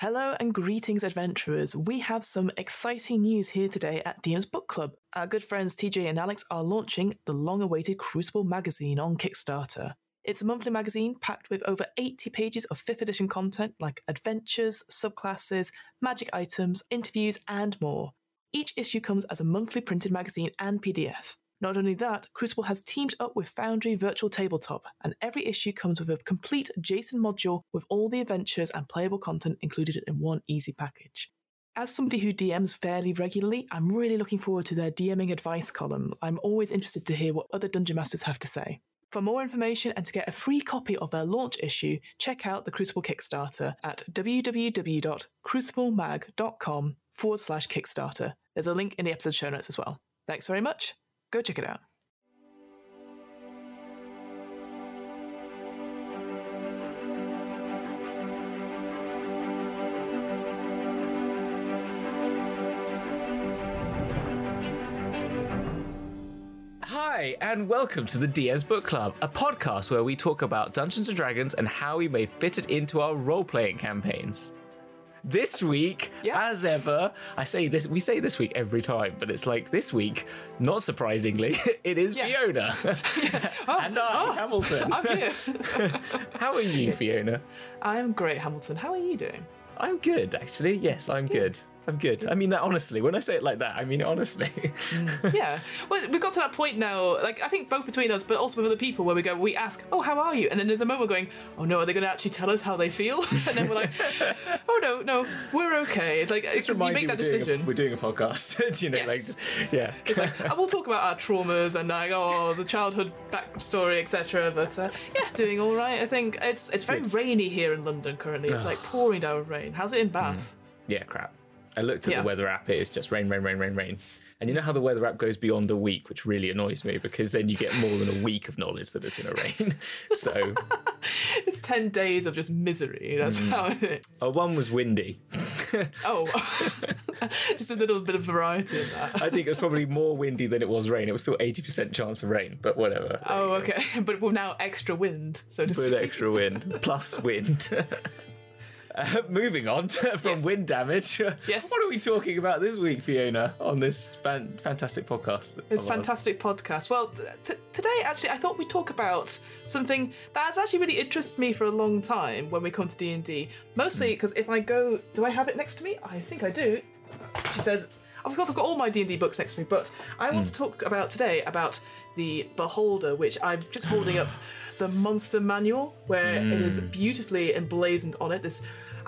Hello and greetings, adventurers. We have some exciting news here today at DM's Book Club. Our good friends TJ and Alex are launching the long awaited Crucible magazine on Kickstarter. It's a monthly magazine packed with over 80 pages of 5th edition content like adventures, subclasses, magic items, interviews, and more. Each issue comes as a monthly printed magazine and PDF. Not only that, Crucible has teamed up with Foundry Virtual Tabletop, and every issue comes with a complete JSON module with all the adventures and playable content included in one easy package. As somebody who DMs fairly regularly, I'm really looking forward to their DMing advice column. I'm always interested to hear what other Dungeon Masters have to say. For more information and to get a free copy of their launch issue, check out the Crucible Kickstarter at www.cruciblemag.com forward slash Kickstarter. There's a link in the episode show notes as well. Thanks very much. Go check it out. Hi, and welcome to the DM's Book Club, a podcast where we talk about Dungeons and Dragons and how we may fit it into our role playing campaigns. This week, Yeah. as ever, I say this, we say this week every time, but it's like this week, not surprisingly, it is Yeah. Fiona. and oh, I, oh. Hamilton. I'm here. How are you, Fiona? I'm great, Hamilton. How are you doing? I'm good, actually. Yes, I'm good. I'm good. I mean that honestly. When I say it like that, I mean it honestly. yeah. Well, we've got to that point now, like, I think both between us, but also with other people, where we go, we ask, oh, how are you? And then there's a moment going, oh, no, are they going to actually tell us how they feel? and then we're like, oh, no, no, we're okay. Like, Just because you make you that we're doing, decision. a, we're doing a podcast. you know, Yes. like yeah. It's like, and we'll talk about our traumas and like, oh, the childhood backstory, etc. But uh, yeah, doing all right. I think it's it's very Good. rainy here in London currently. It's like pouring down rain. How's it in Bath? Yeah, crap. I looked at Yeah. the weather app. It's just rain, rain, rain, rain, rain. And you know how the weather app goes beyond a week, which really annoys me because then you get more than a week of knowledge that it's going to rain. so, It's ten days of just misery. That's Mm. how it is. uh, one was windy. Oh, just a little bit of variety in that. I think it was probably more windy than it was rain. It was still 80% chance of rain, but whatever. Oh, okay. But with now extra wind, so to With extra wind, plus wind. Uh, moving on to, from Yes. wind damage. Yes. What are we talking about this week, Fiona, on this fan- fantastic podcast? This of ours? fantastic podcast. Well, t- today actually, I thought we'd talk about something that has actually really interested me for a long time when we come to D and D. Mostly because if I go, do I have it next to me? I think I do. She says, of course, I've got all my D and D books next to me, but I want to talk about today about the Beholder, which I'm just holding up the monster manual, where it is beautifully emblazoned on it. This,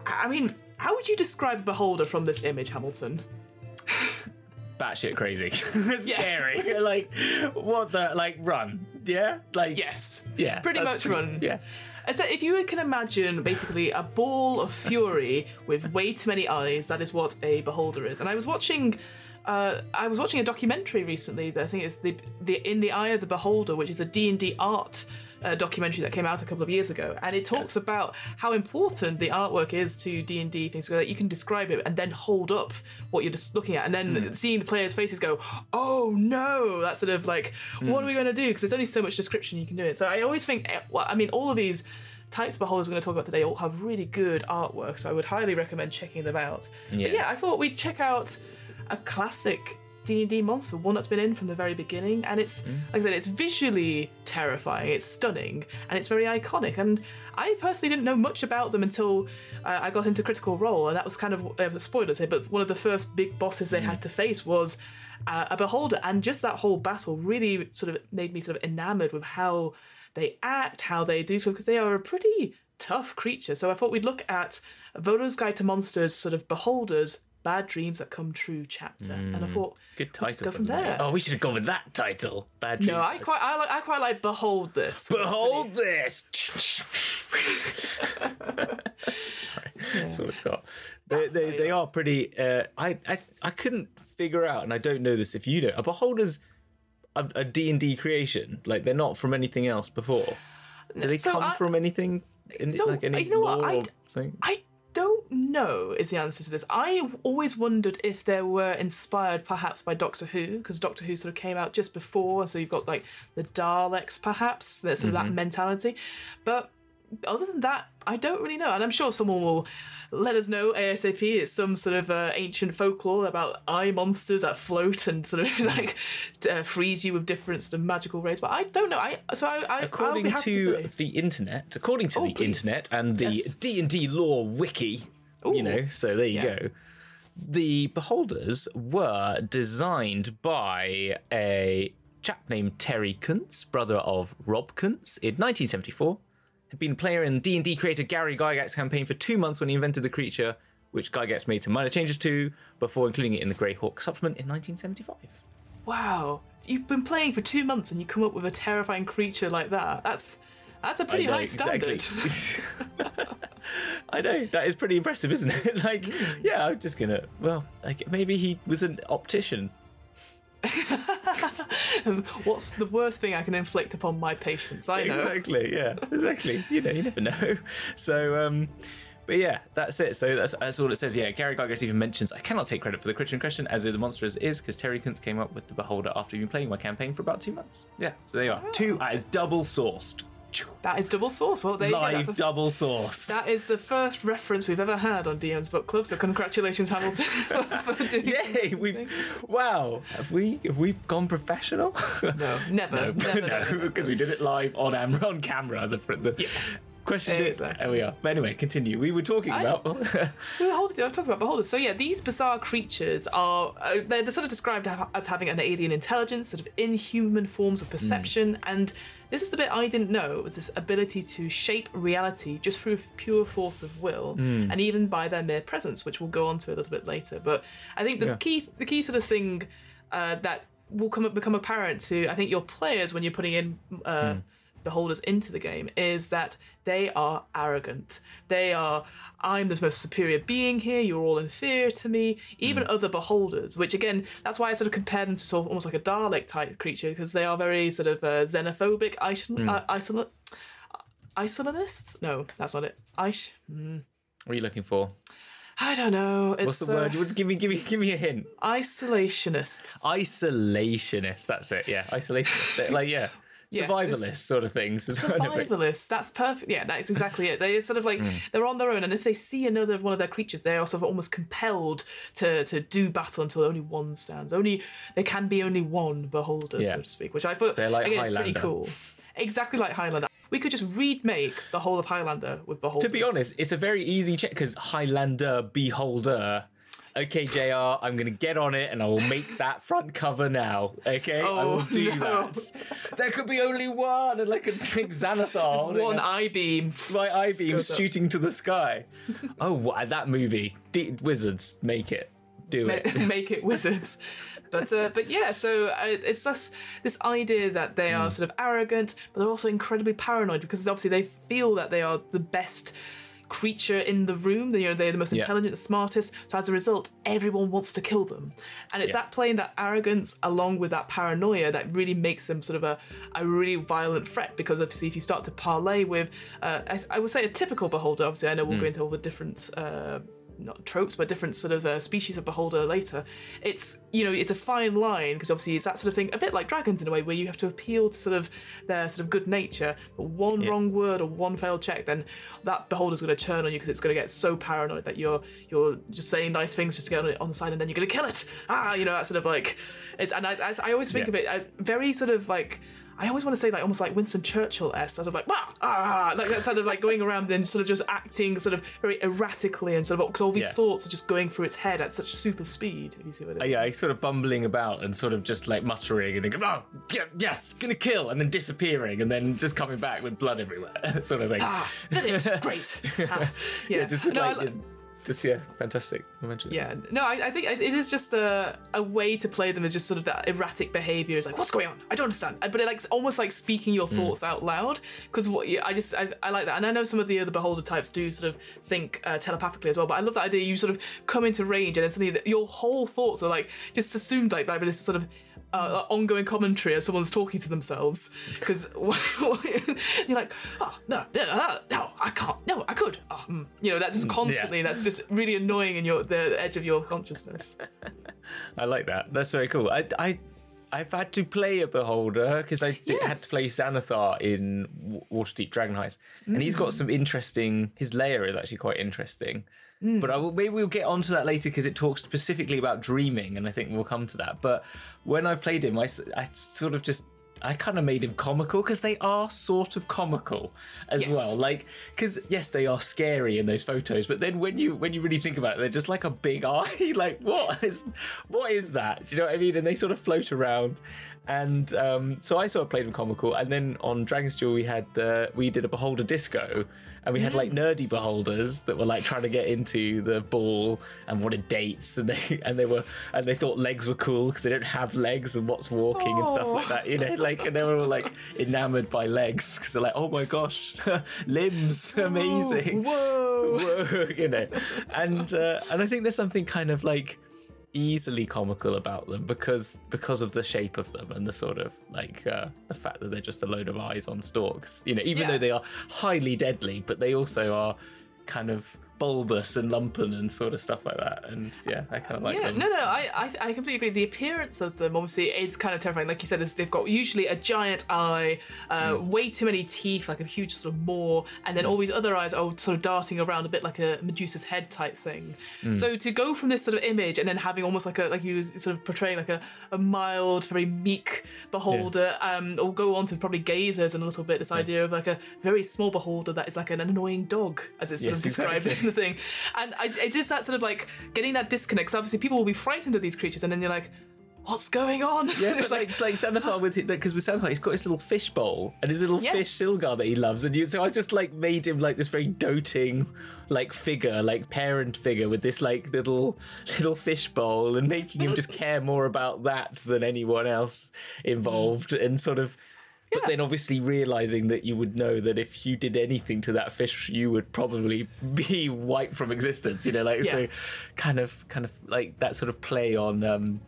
I mean. How would you describe Beholder from this image, Hamilton? batshit crazy, scary. like what the like run? Yeah, like Yes. yeah, Pretty much run. Yeah, so if you can imagine basically a ball of fury with way too many eyes, that is what a beholder is. And I was watching uh, I was watching a documentary recently that I think is the the In the Eye of the Beholder, which is a D&D art uh, documentary that came out a couple of years ago, and it talks about how important the artwork is to D and D things, so that you can describe it and then hold up what you're just looking at, and then seeing the players' faces go, "Oh no!" That's sort of like, what are we going to do? Because there's only so much description you can do it. So I always think, eh, well, I mean, all of these types of beholders we're going to talk about today all have really good artwork, so I would highly recommend checking them out. But Yeah. yeah, I thought we'd check out a classic D&D monster, one that's been in from the very beginning, and it's like I said, it's visually terrifying, it's stunning, and it's very iconic. And I personally didn't know much about them until uh, I got into Critical Role, and that was kind of uh, spoilers here, but one of the first big bosses they had to face was uh, a beholder, and just that whole battle really sort of made me sort of enamored with how they act, how they do so, because they are a pretty tough creature. So I thought we'd look at Volo's Guide to Monsters, sort of beholders. Bad Dreams That Come True chapter, and I thought good title. just go from there. Oh, we should have gone with that title. Bad Dreams. No, I quite, I, like, I quite like Behold this. behold this. Sorry, that's all it's got. They, they, they are pretty. Uh, I, I I couldn't figure out, and I don't know this if you know. Are beholders a, a D and D creation? Like they're not from anything else before. Do they So come I- from anything? In, So, like any you know what, I or? I don't is the answer to this. I always wondered if they were inspired perhaps by Doctor Who, because Doctor Who sort of came out just before, so you've got like the Daleks perhaps, there's sort of Mm-hmm. that mentality. But other than that, I don't really know, and I'm sure someone will let us know ASAP. It's some sort of uh, ancient folklore about eye monsters that float and sort of like uh, freeze you with different sort of magical rays. But I don't know. I so I, I according to, to the internet, according to oh, the please. internet and the D and D lore wiki, Ooh. you know. So there you yeah. go. The beholders were designed by a chap named Terry Kuntz, brother of Rob Kuntz, in 1974 had been a player in D&D creator Gary Gygax's campaign for two months when he invented the creature, which Gygax made some minor changes to before including it in the Greyhawk supplement in 1975. Wow, you've been playing for two months and you come up with a terrifying creature like that. That's that's a pretty know, high standard. Exactly. I know that is pretty impressive, isn't it? like, mm. yeah, I'm just gonna. Well, like maybe he was an optician What's the worst thing I can inflict upon my patients? I know. Exactly, yeah. Exactly. you know, you never know. So, um, but yeah, that's it. So that's, that's all it says. Yeah, Gary Gygax even mentions I cannot take credit for the in question as the monster is because Terry Kuntz came up with the Beholder after you've been playing my campaign for about two months. Yeah, so there you are. Two as double sourced. That is double source. Well, there Live you go. double source. That is the first reference we've ever had on DM's book club. So congratulations, Hamilton, for, doing. Yay! We wow. Have we have we gone professional? No, never. no, never, no, because we did it live on on camera. The, the yeah. Question exactly. There we are. But anyway, continue. We were talking I, about. we were holding, talking about beholders. So yeah, these bizarre creatures are uh, they're sort of described as having an alien intelligence, sort of inhuman forms of perception, mm. and this is the bit I didn't know. It was this ability to shape reality just through pure force of will, mm. and even by their mere presence, which we'll go on to a little bit later. But I think the yeah. key, the key sort of thing uh, that will come become apparent to I think your players when you're putting in. Uh, mm beholders into the game is that they are arrogant. They are, I'm the most superior being here, you're all inferior to me. Even mm. other beholders, which again, that's why I sort of compare them to sort of almost like a Dalek type creature, because they are very sort of uh, xenophobic, isol- mm. uh, isol- isolationists? No, that's not it. Ish. Mm. What are you looking for? I don't know. It's, What's the uh, word? Give me, give me, give me a hint. Isolationists. Isolationists. That's it. Yeah, isolationists. like yeah survivalist yes, sort of things. Survivalist. That's perfect. Yeah, that's exactly it. They're sort of like mm. they're on their own, and if they see another one of their creatures, they are sort of almost compelled to to do battle until only one stands. Only there can be only one beholder, yeah. so to speak. Which I thought they're like again, Highlander. pretty cool. Exactly like Highlander. We could just remake the whole of Highlander with Beholder. To be honest, it's a very easy check because Highlander Beholder okay, JR, I'm going to get on it and I will make that front cover now. Okay, oh, I will do no. that. There could be only one, and like a big Xanathar. Just one eye beam. My eye beam shooting to the sky. oh, that movie. D- Wizards, make it. Do it. make it Wizards. But uh, but yeah, so uh, it's just this idea that they are mm. sort of arrogant, but they're also incredibly paranoid because obviously they feel that they are the best creature in the room. You know, they're the most intelligent, smartest. So as a result, everyone wants to kill them. And it's yeah. that playing that arrogance along with that paranoia that really makes them sort of a, a really violent threat. Because obviously, if you start to parlay with, uh, I, I, would say a typical beholder. Obviously, I know we'll mm. go into all the different. Uh, not tropes, but different sort of uh, species of beholder later. It's you know it's a fine line because obviously it's that sort of thing, a bit like dragons in a way, where you have to appeal to sort of their sort of good nature. But one yeah. wrong word or one failed check, then that beholder's going to turn on you because it's going to get so paranoid that you're you're just saying nice things just to get on it on the side, and then you're going to kill it. Ah, you know that sort of like it's. And I I, I always think yeah. of it I, very sort of like I always want to say like almost like Winston Churchill s sort of like ah, ah like that sort of like going around and sort of just acting sort of very erratically and sort of because all these yeah. thoughts are just going through its head at such super speed. If you see what I mean? Uh, yeah, he's sort of bumbling about and sort of just like muttering and then going, oh yeah, yes, gonna kill, and then disappearing and then just coming back with blood everywhere, sort of thing. Ah, did it? Great. Ah, yeah. yeah. just no, like just yeah, fantastic. Yeah, no, I, I, think it is just a, a way to play them is just sort of that erratic behavior. Is like, what's going on? I don't understand. But it like almost like speaking your mm. thoughts mm. out loud because what I just I, I like that, and I know some of the other beholder types do sort of think uh, telepathically as well. But I love that idea. You sort of come into range and then suddenly your whole thoughts are like just assumed like by this sort of uh, ongoing commentary as someone's talking to themselves because you're like, oh no, no, no, I can't, no, I could, oh, mm. you know, that's just mm, constantly. Yeah. That's just really annoying in your the edge of your consciousness. I like that. That's very cool. I, I I've had to play a beholder because I yes. had to play Xanathar in Waterdeep Dragon Heist, mm. and he's got mm. some interesting. His layer is actually quite interesting. Mm. But I will, maybe we'll get onto that later because it talks specifically about dreaming, and I think we'll come to that. But when I played him, I, I sort of just I kind of made him comical because they are sort of comical as yes. well. Like, because yes, they are scary in those photos, but then when you when you really think about it, they're just like a big eye. like, what is what is that? Do you know what I mean? And they sort of float around, and um, so I sort of played him comical. And then on Dragon's Duel, we had the we did a Beholder Disco, and we had like nerdy beholders that were like trying to get into the ball and wanted dates, and they and they were and they thought legs were cool because they don't have legs and what's walking and stuff like that. You know, like and they were all like enamored by legs because they're like, oh my gosh, limbs, amazing, whoa, whoa, you know, and uh, and I think there's something kind of like easily comical about them because because of the shape of them and the sort of like uh, the fact that they're just a load of eyes on stalks. You know, even yeah. though they are highly deadly, but they also are kind of bulbous and lumpen and sort of stuff like that. And yeah, I kind of like yeah, them. no, no, I, I, I completely agree. The appearance of them obviously is kind of terrifying. Like you said, they've got usually a giant eye, uh, mm. way too many teeth, like a huge sort of maw, and then mm. all these other eyes are sort of darting around a bit like a Medusa's head type thing. Mm. So to go from this sort of image and then having almost like a like he was sort of portraying like a, a mild, very meek beholder, yeah. um, or go on to probably gazers and a little bit this yeah. idea of like a very small beholder that is like an annoying dog, as it's sort yes, of described exactly. The thing. And I, it's just that sort of like getting that disconnect. Because obviously, people will be frightened of these creatures, and then you're like, what's going on? Yeah, it's like like Xanathar with because with Xanathar he's got his little fish bowl and his little yes. fish Sylgar that he loves, and you, so I just like made him like this very doting like figure, like parent figure with this like little little fish bowl, and making him just care more about that than anyone else involved, mm. and sort of but then obviously realizing that you would know that if you did anything to that fish, you would probably be wiped from existence. You know, like yeah. so, kind of, kind of like that sort of play on um,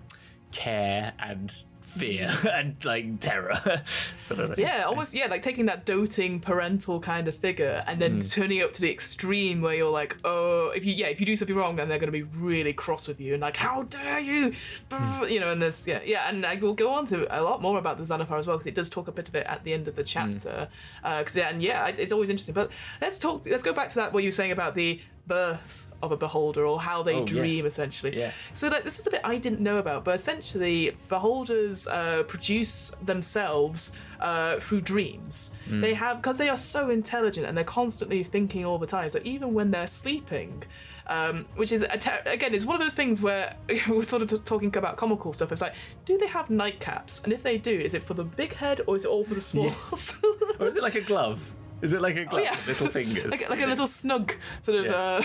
care and fear and like terror sort of yeah almost yeah like taking that doting parental kind of figure and then mm. turning it up to the extreme where you're like oh if you yeah if you do something wrong then they're going to be really cross with you and like how dare you mm. you know and there's yeah yeah and I will go on to a lot more about the Xanathar as well because it does talk a bit of it at the end of the chapter because mm. uh, yeah and yeah it's always interesting but let's talk let's go back to that what you were saying about the birth of a beholder or how they oh, dream yes. essentially. Yes. So like this is the bit I didn't know about, but essentially beholders uh, produce themselves uh, through dreams. Mm. They have because they are so intelligent and they're constantly thinking all the time. So even when they're sleeping. Um, which is ter- again it's one of those things where we're sort of t- talking about comical stuff. It's like, do they have nightcaps? And if they do, is it for the big head or is it all for the small? Yes. or is it like a glove? Is it like a glove oh, yeah. little fingers? like, like a little snug sort of. Yeah. Uh,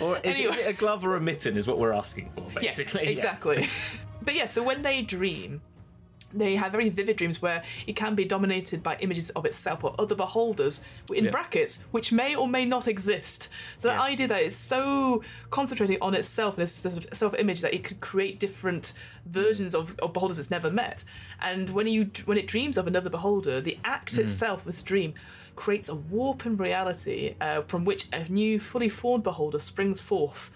or is, anyway. it, is, it, a glove or a mitten? Is what we're asking for, basically. Yes, exactly. Yes. but yeah, so when they dream, they have very vivid dreams where it can be dominated by images of itself or other beholders in yeah. brackets which may or may not exist so yeah. the idea that it's so concentrating on itself and its sort of self-image that it could create different versions of, of beholders it's never met and when you when it dreams of another beholder the act mm. itself this dream creates a warp in reality uh, from which a new, fully formed beholder springs forth.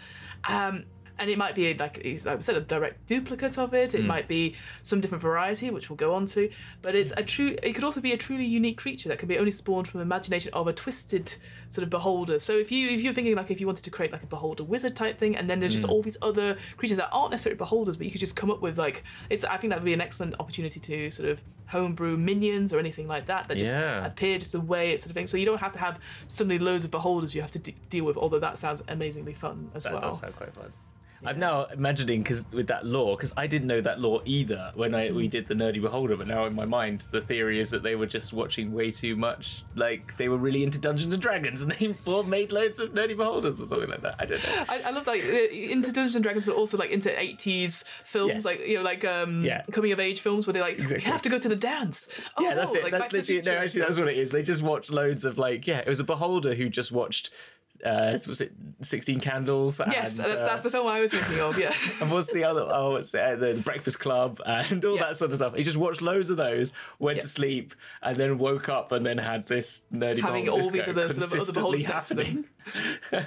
Um, and it might be like like I said, a direct duplicate of it. It mm. might be some different variety, which we'll go on to. But it's a true. It could also be a truly unique creature that can be only spawned from the imagination of a twisted sort of beholder. So if you if you're thinking like if you wanted to create like a beholder wizard type thing, and then there's just mm. all these other creatures that aren't necessarily beholders, but you could just come up with like it's. I think that would be an excellent opportunity to sort of homebrew minions or anything like that that just yeah. appear just the way it's sort of thing. So you don't have to have suddenly loads of beholders you have to de- deal with. Although that sounds amazingly fun as that well. That does sound quite fun. I'm now imagining because with that lore, because I didn't know that lore either when I we did the Nerdy Beholder, but now in my mind the theory is that they were just watching way too much, like they were really into Dungeons and Dragons, and they made loads of Nerdy Beholders or something like that. I don't know. I, I love like into Dungeons and Dragons, but also like into 80s films, yes. like you know, like um, yeah. coming of age films where they like exactly. we have to go to the dance. Oh, yeah, that's it. Like, that's literally no. Actually, that's what it is. They just watched loads of like yeah. It was a Beholder who just watched uh, was it Sixteen Candles? Yes, and, uh, that's the film I was thinking of. Yeah. and what's the other? Oh, it's uh, the Breakfast Club and all Yeah. that sort of stuff. He just watched loads of those, went Yeah. to sleep, and then woke up and then had this nerdy Having all these other sort of other consistently beholders next to them. happening.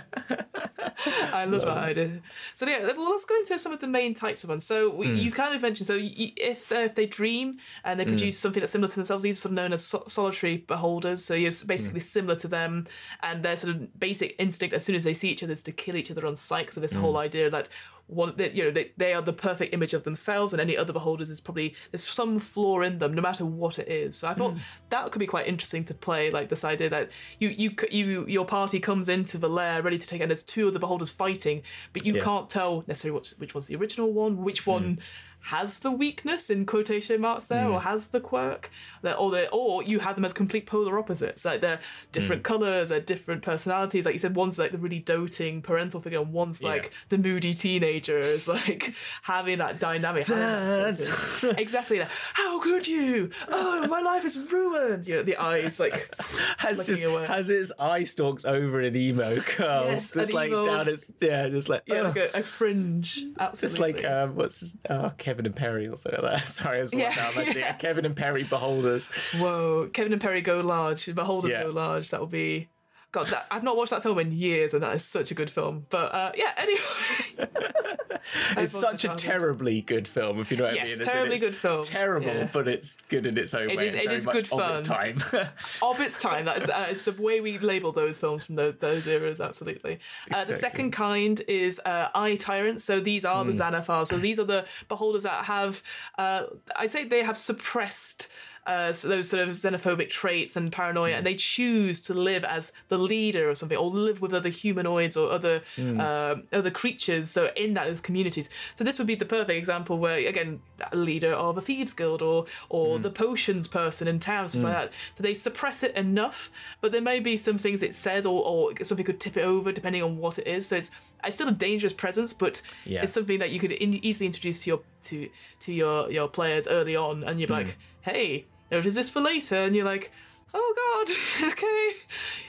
I love that idea. So yeah, well, let's go into some of the main types of ones. So we, Hmm. you kind of mentioned so y if uh, if they dream and they produce something that's similar to themselves, these are sort of known as so- solitary beholders. So you're basically Hmm. similar to them, and they're sort of basic instinct as soon as they see each other is to kill each other on sight. So this Hmm. whole idea that one that you know they, they are the perfect image of themselves and any other beholders is probably there's some flaw in them no matter what it is so i thought that could be quite interesting to play like this idea that you you you your party comes into the lair ready to take and there's two of the beholders fighting but you Yeah. can't tell necessarily which, which one's the original one which one has the weakness in quotation marks there or has the quirk that or they or you have them as complete polar opposites. Like they're different colors they're different personalities. Like you said one's like the really doting parental figure and one's Yeah. like the moody teenager is like having that dynamic Dad. exactly that. How could you? Oh my life is ruined. You know the eyes like has just away. has its eye stalks over an emo curl, Yes, just like emo's- down its yeah, just like yeah like a, a fringe. It's Just like um, what's his, oh, Kevin and Perry like that. Sorry, I was Yeah, now imagining yeah. Kevin and Perry beholders. Whoa, Kevin and Perry go large. Beholders Yeah. go large. That will be. God, that, I've not watched that film in years, and that is such a good film. But uh, yeah, anyway. It's such a terribly good film, if you know what I mean. It's- terribly good film, Terrible, yeah. but it's good in its own It way. is- it is good of its time. of its time. That is, that is the way we label those films from those those eras. Absolutely. Uh, the second kind is uh, eye tyrants. So these are the Xanathars. So these are the beholders that have. Uh, I say they have suppressed. Uh, so those sort of xenophobic traits and paranoia, mm. and they choose to live as the leader or something, or live with other humanoids or other mm. um other creatures. So in that as communities. So this would be the perfect example where again, a leader of a thieves guild or or mm. the potions person in town, stuff like that. So they suppress it enough, but there may be some things it says or, or something could tip it over depending on what it is. So it's it's still a dangerous presence, but Yeah. it's something that you could in, easily introduce to your to to your your players early on, and you're like, hey, notice this for later, and you're like. Oh God! Okay,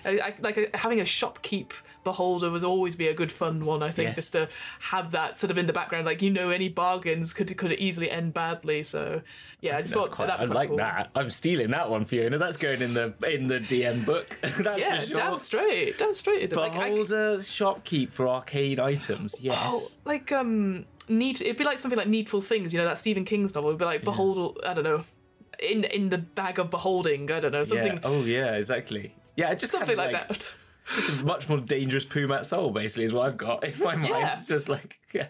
I, I, like uh, having a shopkeep beholder would always be a good fun one. I think Yes. just to have that sort of in the background, like you know, any bargains could could easily end badly. So yeah, I just thought quite, that I like cool. that. I'm stealing that one, Fiona. That's going in the in the DM book. That's Yeah, for sure. damn straight, damn straight. Like, I- Beholder shopkeep for arcade items. Oh, Yes. like um, need it'd be like something like Needful Things, you know, that Stephen King's novel. It'd be like Behold, I don't know, in in the bag of beholding. I don't know, something Yeah. Oh yeah, exactly. Yeah, just something having, like, that. Just a much more dangerous Pumat Sol, basically, is what I've got in my mind. Yeah. It's just like yeah.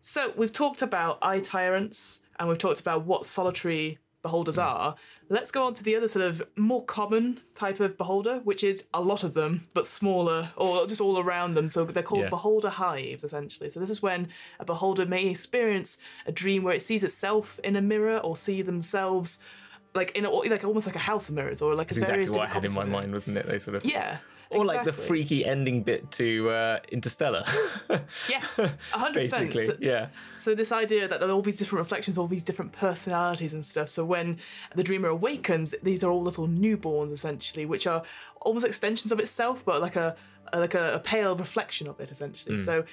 So we've talked about eye tyrants, and we've talked about what solitary beholders Hmm. are. Let's go on to the other sort of more common type of beholder, which is a lot of them, but smaller, or just all around them. So they're called Yeah. beholder hives, essentially. So this is when a beholder may experience a dream where it sees itself in a mirror or see themselves like in a, like almost like a house of mirrors or like That's a exactly what I had in my mind, wasn't it? They sort of Yeah. Or like the freaky ending bit to uh, Interstellar, Yeah, a hundred percent. basically. So- Yeah. So this idea that there are all these different reflections, all these different personalities and stuff. So when the dreamer awakens, these are all little newborns essentially, which are almost extensions of itself, but like a like a, a pale reflection of it essentially. So.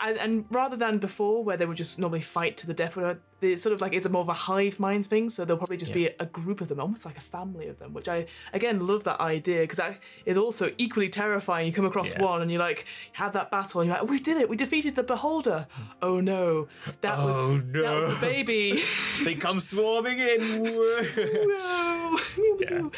And, and rather than before, where they would just normally fight to the death, it's sort of like it's a more of a hive mind thing. So there'll probably just be a group of them, almost like a family of them. Which I again love that idea because that is also equally terrifying. You come across Yeah. one and you like have that battle, and you're like, "We did it! We defeated the beholder!" Oh no, that was Oh, that was the baby. they come swarming in. Yeah.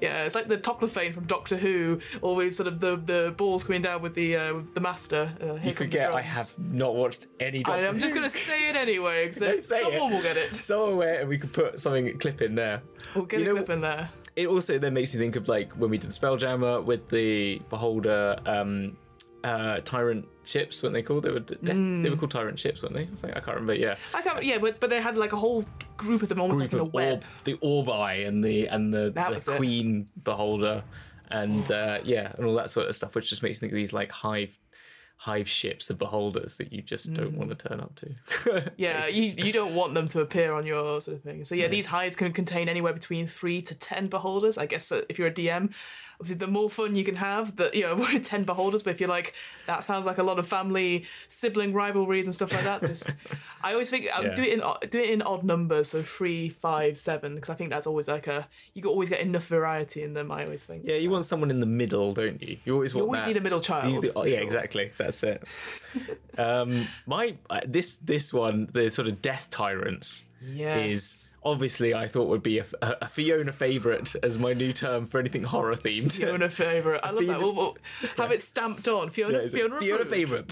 yeah, it's like the Toclafane from Doctor Who. Always sort of the the balls coming down with the uh, the master. Uh, You forget I have not watched any. Doctor I, am just gonna say it anyway because someone it. will get it. Somewhere, and we could put something clip in there. We'll get You a know- clip in there. It also then makes you think of like when we did the Spelljammer with the Beholder um, uh, Tyrant ships, weren't they called? They were Mm. they were called Tyrant ships, weren't they? I, I can't remember. Yeah, I can't. Yeah, but, but they had like a whole group of them, almost group like in a web. orb, the Orbi and the and the, the was it. Queen Beholder, and uh, yeah, and all that sort of stuff, which just makes you think of these like hive hive ships of beholders that you just don't want to turn up to. Yeah, you, you don't want them to appear on your sort of thing. So yeah, these hives can contain anywhere between three to ten beholders. I guess uh, if you're a DM, obviously the more fun you can have, that you know with ten beholders. But if you're like that sounds like a lot of family sibling rivalries and stuff like that, just I always think Yeah. do it in do it in odd numbers, so three, five, seven, because I think that's always like a you can always get enough variety in them. I always think. yeah, you want someone in the middle, don't you? You always want. You always that. need a middle child. Do- oh, yeah, exactly. That's it. um, my uh, this this one, the sort of death tyrants, Yes. is obviously I thought would be a, a Fiona favorite as my new term for anything horror themed. Fiona favorite. I love that. We'll, we'll have it stamped on. Fiona. Yeah, it's Fiona. Fiona favorite.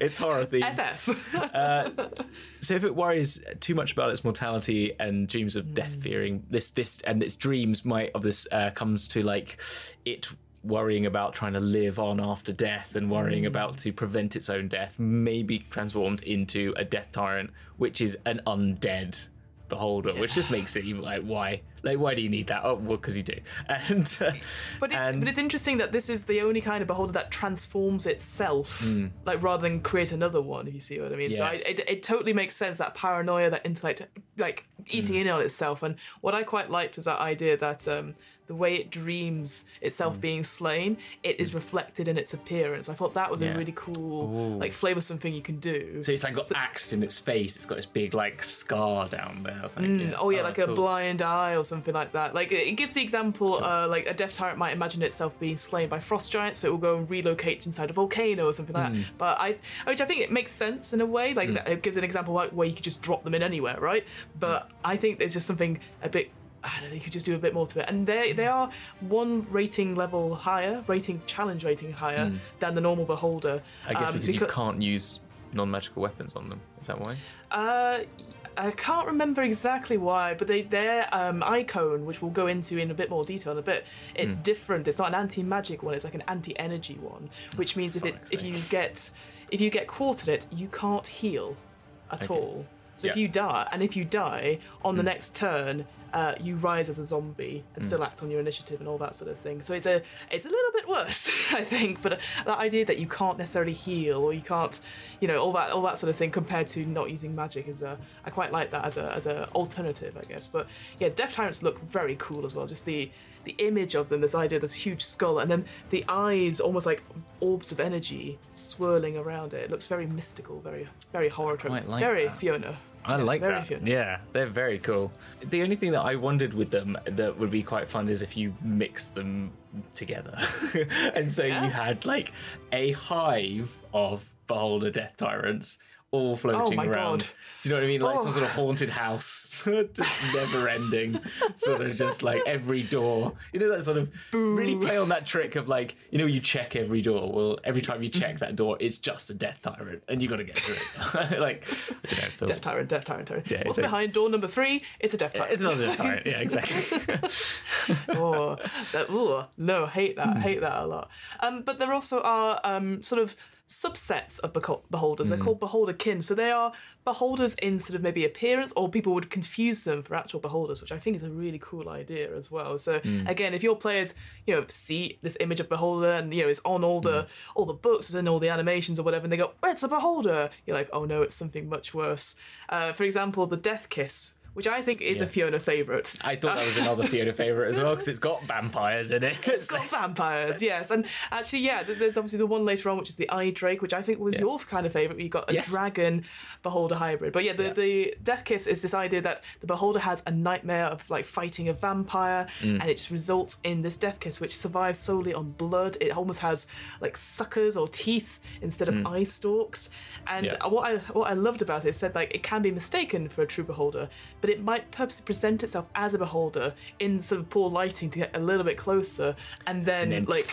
It's horror themed. FF. So if it worries too much about its mortality and dreams of death fearing, this this and its dreams might of this uh, comes to like it worrying about trying to live on after death and worrying about to prevent its own death, may be transformed into a death tyrant, which is an undead beholder, which just makes it even like why like why do you need that? Oh, well, because you do. And uh, But, it, and but it's interesting that this is the only kind of beholder that transforms itself, like rather than create another one. If you see what I mean. So I. It, it totally makes sense that paranoia, that intellect, like eating Hmm. in on itself. And what I quite liked was that idea that um, the way it dreams itself being slain, it is reflected in its appearance. I thought that was Yeah. a really cool, like flavoursome thing you can do. so it's like got axed in its face. It's got this big like scar down there. Like, yeah, Oh yeah, like a blind eye or something like that. Like it gives the example, uh, like a death tyrant might imagine itself being slain by frost giants, so it will go and relocate inside a volcano or something like Hmm. that. But I, which I think it makes sense in a way. Like that- it gives an example like where you could just drop them in anywhere, right? But Hmm. I think there's just something a bit. I don't know. You could just do a bit more to it, and they they are one rating level higher, rating challenge rating higher than the normal beholder. Hmm. I guess um, because you can't use non-magical weapons on them. Is that why? Uh, I can't remember exactly why, but they their um, icon, which we'll go into in a bit more detail in a bit, it's Hmm. different. It's not an anti-magic one. It's like an anti-energy one, which means if it's fuck's if you get if you get caught in it, you can't heal at Okay. all. So if you die, and if you die on the next turn, uh, you rise as a zombie and still act on your initiative and all that sort of thing. So it's a it's a little bit worse, I think. But uh, that idea that you can't necessarily heal or you can't, you know, all that all that sort of thing compared to not using magic is a I quite like that as a as a alternative, I guess. But yeah, Death Tyrants look very cool as well. Just the the image of them, this idea this huge skull, and then the eyes almost like orbs of energy swirling around it. It looks very mystical, very very horror, quite like very that. Fiona. I Yeah, like that. Yeah, they're very cool. The only thing that I wondered with them that would be quite fun is if you mix them together. and so Yeah. you had like a hive of beholder death tyrants all floating Oh my around. God. Do you know what I mean? Like Oh. some sort of haunted house, just never ending. sort of just like every door. You know that sort of really play on that trick of like, you know, you check every door. Well, every time you check that door, it's just a death tyrant, and you got to get through it. like, I don't know, Death Tyrant, Death Tyrant, Tyrant. Yeah, What's it's a- behind door number three? It's a Death Tyrant. It's another death tyrant. Yeah, exactly. oh, that, ooh, no, hate that, hate that a lot. Um, but there also are um, sort of subsets of beho- beholders. Hmm. They're called beholder kin. So they are beholders in sort of maybe appearance, or people would confuse them for actual beholders, which I think is a really cool idea as well. So Hmm. again, if your players, you know, see this image of beholder and you know it's on all Hmm. the all the books and all the animations or whatever, and they go, "It's a beholder," you're like, "Oh no, it's something much worse." Uh, for example, the Death Kiss. Which I think is a Yeah. Fiona favourite. I thought that was another Fiona favourite as well because it's got vampires in it. It's got vampires, yes. And actually, yeah, there's obviously the one later on, which is the Eye Drake, which I think was Yeah. your kind of favourite. You got a Yes. dragon beholder hybrid. But yeah, the, Yeah. the Death Kiss is this idea that the beholder has a nightmare of like fighting a vampire, Mm. and it just results in this Death Kiss, which survives solely on blood. It almost has like suckers or teeth instead of eye stalks. And Mm. What I what I loved about it is said like it can be mistaken for a true beholder, but it might purposely present itself as a beholder in some poor lighting to get a little bit closer, and then, then- like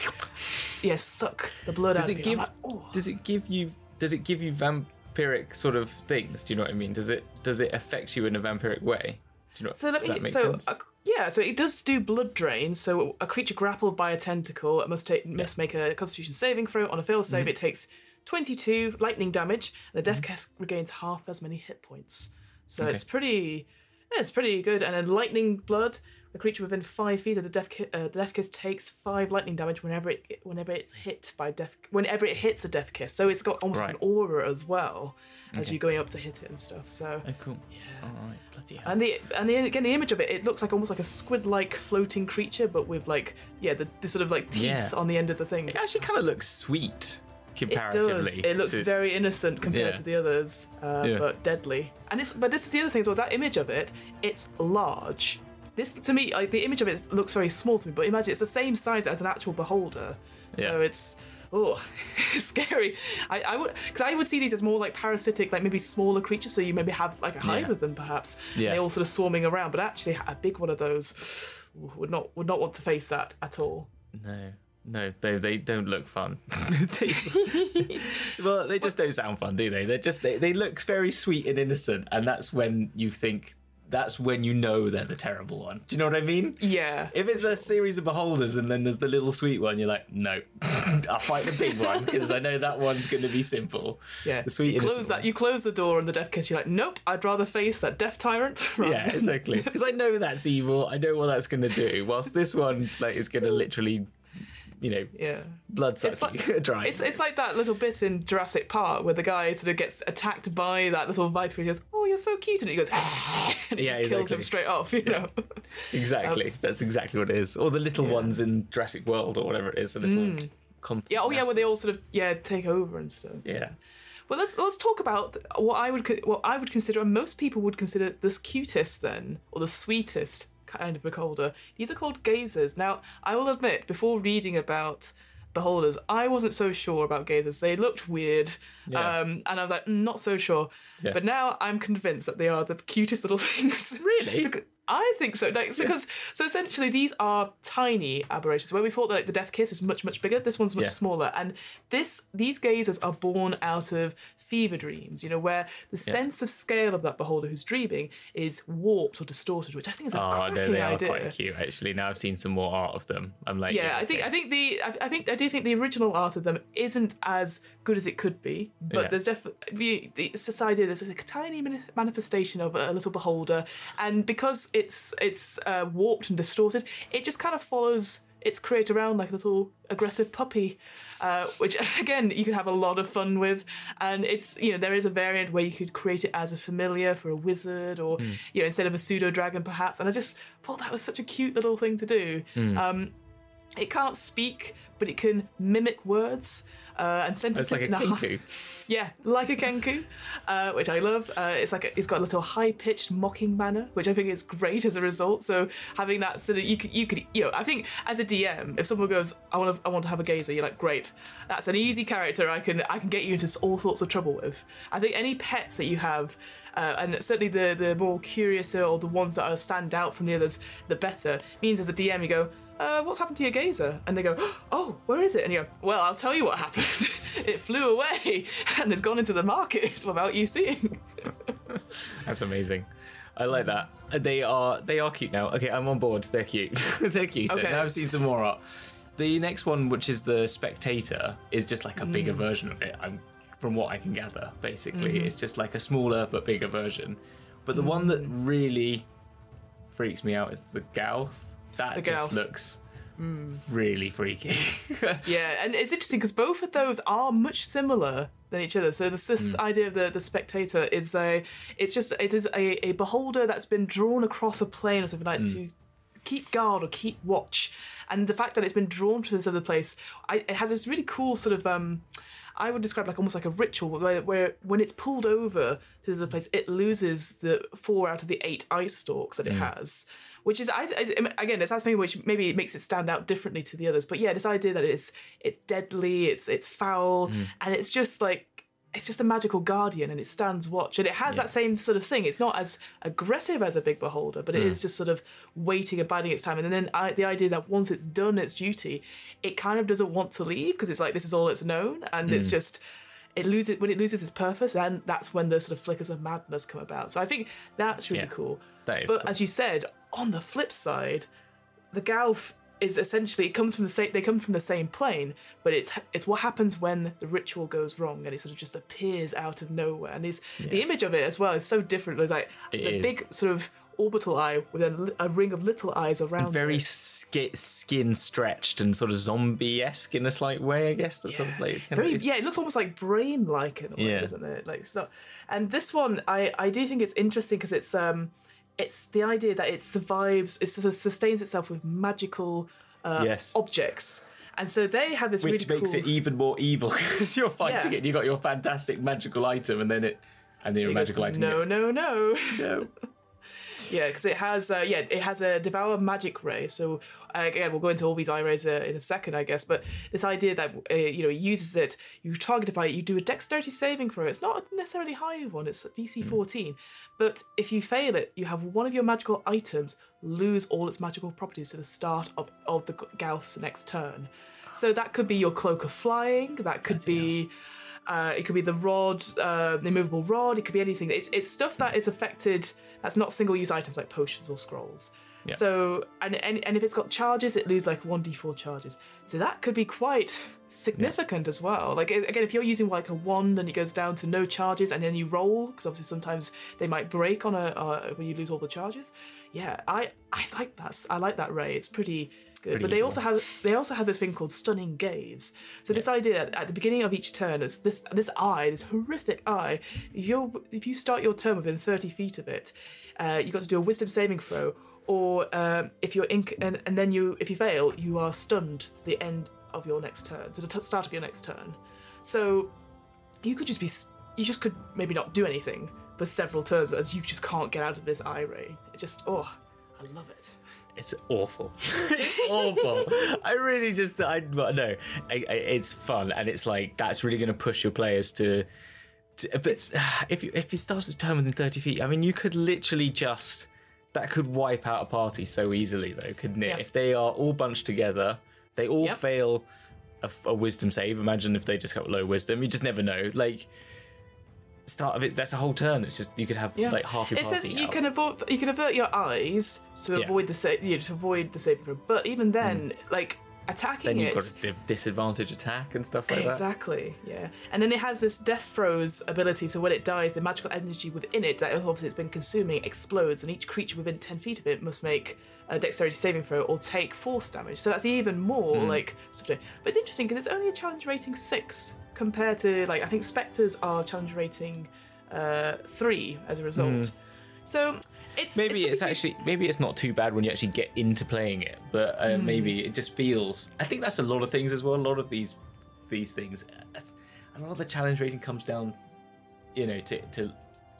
yeah, suck the blood Does out it of give? like, "Oh." Does it give you? Does it give you vampiric sort of things? Do you know what I mean? Does it? Does it affect you in a vampiric way? Do you know? So let me. that make so uh, yeah, so it does do blood drain. So a creature grappled by a tentacle must take must make a Constitution saving throw. On a fail save, Mm-hmm. it takes twenty-two lightning damage. And the Death Kiss regains half as many hit points. So Okay. it's pretty. Yeah, it's pretty good. And then lightning blood. A creature within five feet of the death, ki- uh, the death kiss takes five lightning damage whenever it whenever it's hit by death whenever it hits a death kiss. So it's got almost Right. an aura as well as Okay. you're going up to hit it and stuff. So Oh, cool. Yeah. All right. Bloody hell. and the and the, again the image of it, it looks like almost like a squid-like floating creature, but with like yeah the, the sort of like teeth Yeah. on the end of the thing. It actually kind of looks sweet It does. It looks to- very innocent compared Yeah. to the others, uh, Yeah. but deadly. And it's but this is the other thing as well. That image of it, it's large. This to me, like the image of it looks very small to me. But imagine it's the same size as an actual beholder, Yeah. so it's oh, scary. I, I would because I would see these as more like parasitic, like maybe smaller creatures. So you maybe have like a hive Yeah. of them, perhaps. Yeah. They all sort of swarming around, but actually a big one of those would not would not want to face that at all. No, no, they they don't look fun. They- well, they just don't sound fun, do they? They're just they, they look very sweet and innocent, and that's when you think that's when you know they're the terrible one. Do you know what I mean? Yeah. If it's a series of beholders and then there's the little sweet one, you're like, no, I'll fight the big one because I know that one's going to be simple. Yeah, the sweet you close that. one. You close the door on the death kiss. You're like, nope. I'd rather face that death tyrant. Yeah, exactly. Because I know that's evil. I know what that's going to do. Whilst this one, like, is going to literally, you know, yeah. blood suck It's like- dry. It's it's like that little bit in Jurassic Park where the guy sort of gets attacked by that little viper. and He goes, "Oh, you're so cute," and he goes, and he Yeah, just kills him straight off. You know. Exactly. That's exactly what it is. Or the little Um, Yeah. ones in Jurassic World or whatever it is. The little. Mm. Yeah. Oh, yeah. Where they all sort of yeah take over and stuff. Yeah. Well, let's let's talk about what I would what I would consider, and most people would consider the cutest then, or the sweetest kind of beholder. These are called gazers. Now, I will admit, before reading about beholders, I wasn't so sure about gazers. They looked weird, Yeah. um, and I was like, "Mm, not so sure. Yeah. But now I'm convinced that they are the cutest little things. Really? I think so. Like, so, because so essentially these are tiny aberrations. Where we thought that like, the death kiss is much much bigger, this one's much Yeah. smaller. And this these gazers are born out of fever dreams. You know, where the sense of scale of that beholder who's dreaming is warped or distorted, which I think is a Oh, no, cracking they are idea. quite cute actually. Now I've seen some more art of them. I'm like, Yeah, I think I think the I, I think I do think the original art of them isn't as good as it could be, but Yeah. there's definitely it's this idea there's like a tiny manifestation of a little beholder, and because it's it's uh, warped and distorted, it just kind of follows its creator around like a little aggressive puppy, uh, which again you can have a lot of fun with, and it's you know there is a variant where you could create it as a familiar for a wizard or Hmm. you know instead of a pseudo dragon perhaps, and I just thought that was such a cute little thing to do. Hmm. Um, it can't speak, but it can mimic words uh, and sentences. it's like a in hi- yeah, like a kenku, uh, which I love. Uh, it's like a, it's got a little high-pitched mocking manner, which I think is great as a result. So having that sort of you could you could you know I think as a DM, if someone goes I want to I want to have a gazer, you're like great, that's an easy character I can I can get you into all sorts of trouble with. I think any pets that you have. Uh, and certainly the the more curious or the ones that are stand out from the others, the better. Means as a DM you go, uh, what's happened to your gazer? And they go, oh, where is it? And you go, well, I'll tell you what happened. it flew away and has gone into the market without you seeing. That's amazing. I like that. They are they are cute now. Okay, I'm on board. They're cute. They're cute. Okay. Now I've seen some more art. The next one, which is the Spectator, is just like a Mm. bigger version of it. I'm, from what I can gather, basically, Mm-hmm. it's just like a smaller but bigger version. But the one that Mm. really freaks me out is the Gauth. That The just Gauth. looks hmm. really freaky. yeah, and it's interesting because both of those are much similar than each other. So this this hmm. idea of the the spectator is a it's just it is a, a beholder that's been drawn across a plane or something like hmm. to keep guard or keep watch, and the fact that it's been drawn to this other place, I, it has this really cool sort of um. I would describe like almost like a ritual where, where when it's pulled over to this other place, it loses the four out of the eight ice stalks that it has, which is I, I again it's something which maybe makes it stand out differently to the others. But yeah, this idea that it's it's deadly, it's it's foul, mm. and it's just like it's just a magical guardian and it stands watch and it has that same sort of thing. It's not as aggressive as a big beholder, but it mm. is just sort of waiting and biding its time. And then I, the idea that once it's done its duty, it kind of doesn't want to leave because it's like this is all it's known, and it's mm. just it loses when it loses its purpose, and that's when the sort of flickers of madness come about. So I think that's really Yeah, cool. that is but cool. as you said, on the flip side, the Gauth is essentially it comes from the same they come from the same plane, but it's it's what happens when the ritual goes wrong and it sort of just appears out of nowhere. And is the image of it as well is so different. It's like It the is. big sort of orbital eye with a, a ring of little eyes around. Very it. sk- skin stretched and sort of zombie esque in a slight way, I guess. That's sort of like Very, of, yeah, it looks almost like brain like in a way, Yeah. doesn't it? Like so, and this one, I I do think it's interesting because it's um, it's the idea that it survives, it sort of sustains itself with magical uh, Yes. objects, and so they have this which really makes cool. it even more evil because you're fighting Yeah. it and you got your fantastic magical item and then it and then your It goes, magical item no, no, no. no. Yeah, because it has uh, yeah, it has a devour magic ray. So again, we'll go into all these rays uh, in a second, I guess. But this idea that uh, you know it uses it, you target it by it, you do a dexterity saving throw. It's not a necessarily high one; it's DC Hmm. 14. But if you fail it, you have one of your magical items lose all its magical properties to the start of, of the Gauth's next turn. So that could be your cloak of flying. That could be. Uh, it could be the rod, uh, the immovable rod. It could be anything. It's it's stuff that is affected. That's not single use items like potions or scrolls. Yeah. So and, and and if it's got charges, it loses like one d4 charges. So that could be quite significant as well. Like again, if you're using like a wand and it goes down to no charges, and then you roll because obviously sometimes they might break on a uh, when you lose all the charges. Yeah, I I like that. I like that ray. It's pretty good. Pretty but they also have they also have this thing called stunning gaze. So this idea at the beginning of each turn, it's this this eye, this horrific eye. If you if you start your turn within thirty feet of it, uh, you got to do a Wisdom saving throw, or um, if you're in, and, and then you if you fail, you are stunned to the end of your next turn, to the t- start of your next turn. So you could just be you just could maybe not do anything for several turns as you just can't get out of this eye ray. It just oh, I love it. It's awful. it's awful. I really just, I no, I, I, it's fun and it's like that's really going to push your players to. to but if you if it starts to turn within thirty feet, I mean, you could literally just that could wipe out a party so easily, though, couldn't it? Yeah. If they are all bunched together, they all Yep. fail a, a wisdom save. Imagine if they just got low wisdom. You just never know. Like start of it, that's a whole turn. It's just you could have Yeah. like half your it says you out. can avoid you can avert your eyes to Yeah. avoid the sa- you know, to avoid the saving throw. But even then, like attacking then you've it. got a disadvantage attack and stuff like that. Exactly, yeah. And then it has this death throes ability, so when it dies, the magical energy within it, that obviously it's been consuming, explodes, and each creature within 10 feet of it must make a dexterity saving throw or take force damage. So that's even more Hmm. like. But it's interesting because it's only a challenge rating 6 compared to, like, I think Spectres are challenge rating uh, 3 as a result. So it's. Maybe it's, something- actually maybe it's not too bad when you actually get into playing it, but uh, Hmm. maybe it just feels. I think that's a lot of things as well. A lot of these these things, a lot of the challenge rating comes down, you know, to to.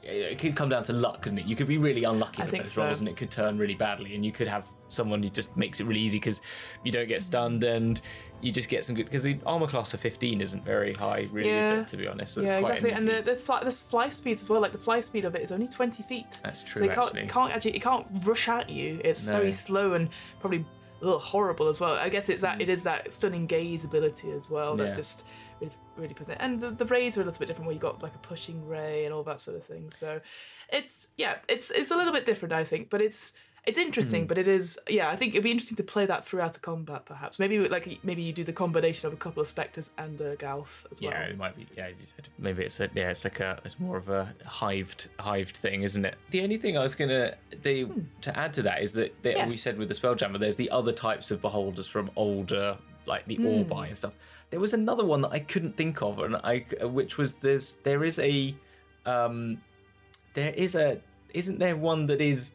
It could come down to luck, couldn't it? You could be really unlucky with those so. rolls, and it could turn really badly. And you could have someone who just makes it really easy because you don't get stunned, and you just get some good. Because the armor class of fifteen isn't very high, really, is it? To be honest, so yeah, quite exactly. And the, the, fly, the fly speeds as well. Like the fly speed of it is only twenty feet. That's So true, it can't, it can't actually it can't rush at you. It's No. very slow and probably ugh, horrible as well. I guess it's that it is that stunning gaze ability as well that Mm. Yeah. just really, really puts it. And the, the rays are a little bit different where you got like a pushing ray and all that sort of thing. So it's yeah, it's it's a little bit different I think, but it's it's Hmm. interesting, but it is yeah. I think it'd be interesting to play that throughout a combat, perhaps. Maybe like maybe you do the combination of a couple of specters and a Gauth as well. Yeah, it might be. Yeah, as you said, maybe it's a yeah, it's like a it's more of a hived hived thing, isn't it? The only thing I was gonna they to add to that is that, that we Hmm. Said with the spelljammer, there's the other types of beholders from older, like the orbi and stuff. There was another one that I couldn't think of, and I which was there's there is a um there is a isn't there one that is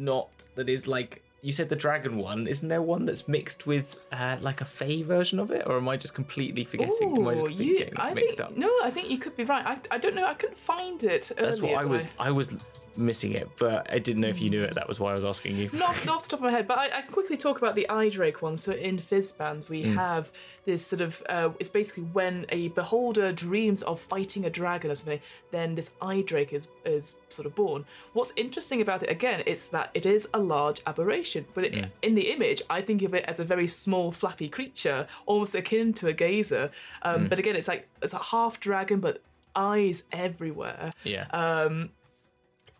not that is like you said the dragon one isn't there one that's mixed with uh, like a fey version of it or am i just completely forgetting am i just you, getting I mixed think, up No, I think you could be right. I, I don't know. I couldn't find it. that's what i was i was missing it but i didn't know if you knew it that was why i was asking you Not, not off the top of my head, but I, I can quickly talk about the eye drake one. So in Fizban's, we Hmm. have this sort of. Uh, it's basically when a beholder dreams of fighting a dragon or something, then this eye drake is is sort of born. What's interesting about it again is that it is a large aberration, but it, Hmm. in the image, I think of it as a very small, flappy creature, almost akin to a gazer. Um, But again, it's like it's a half dragon, but eyes everywhere. yeah Uh,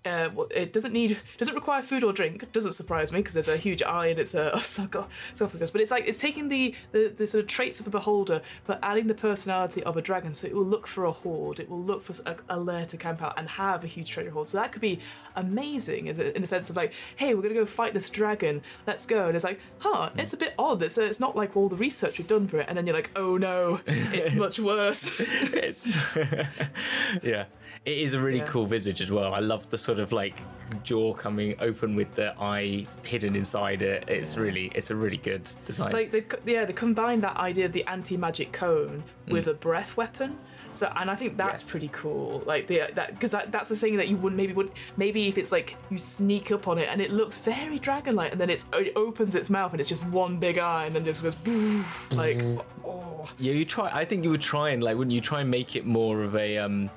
uh, it doesn't need doesn't require food or drink. Doesn't surprise me because there's a huge eye and it's a esophagus. But it's like it's taking the, the the sort of traits of a beholder, but adding the personality of a dragon. So it will look for a hoard. It will look for a, a lair to camp out and have a huge treasure hoard. So that could be amazing in the, sense of like, hey, we're gonna go fight this dragon. Let's go. And it's like, huh, it's a bit odd. It's it's not like all the research we've done for it. And then you're like, oh no, it's much worse. it's yeah. It is a really yeah. cool visage as well. I love the sort of like jaw coming open with the eye hidden inside it. It's yeah. really, it's a really good design. Like they, yeah, they combine that idea of the anti-magic cone with mm. a breath weapon. So, and I think that's yes. pretty cool. Like the that because that, that's the thing that you wouldn't maybe would maybe if it's like you sneak up on it and it looks very dragon-like, and then it's it opens its mouth and it's just one big eye and then just goes like. Oh. Yeah, you try. I think you would try and like, wouldn't you try and make it more of a um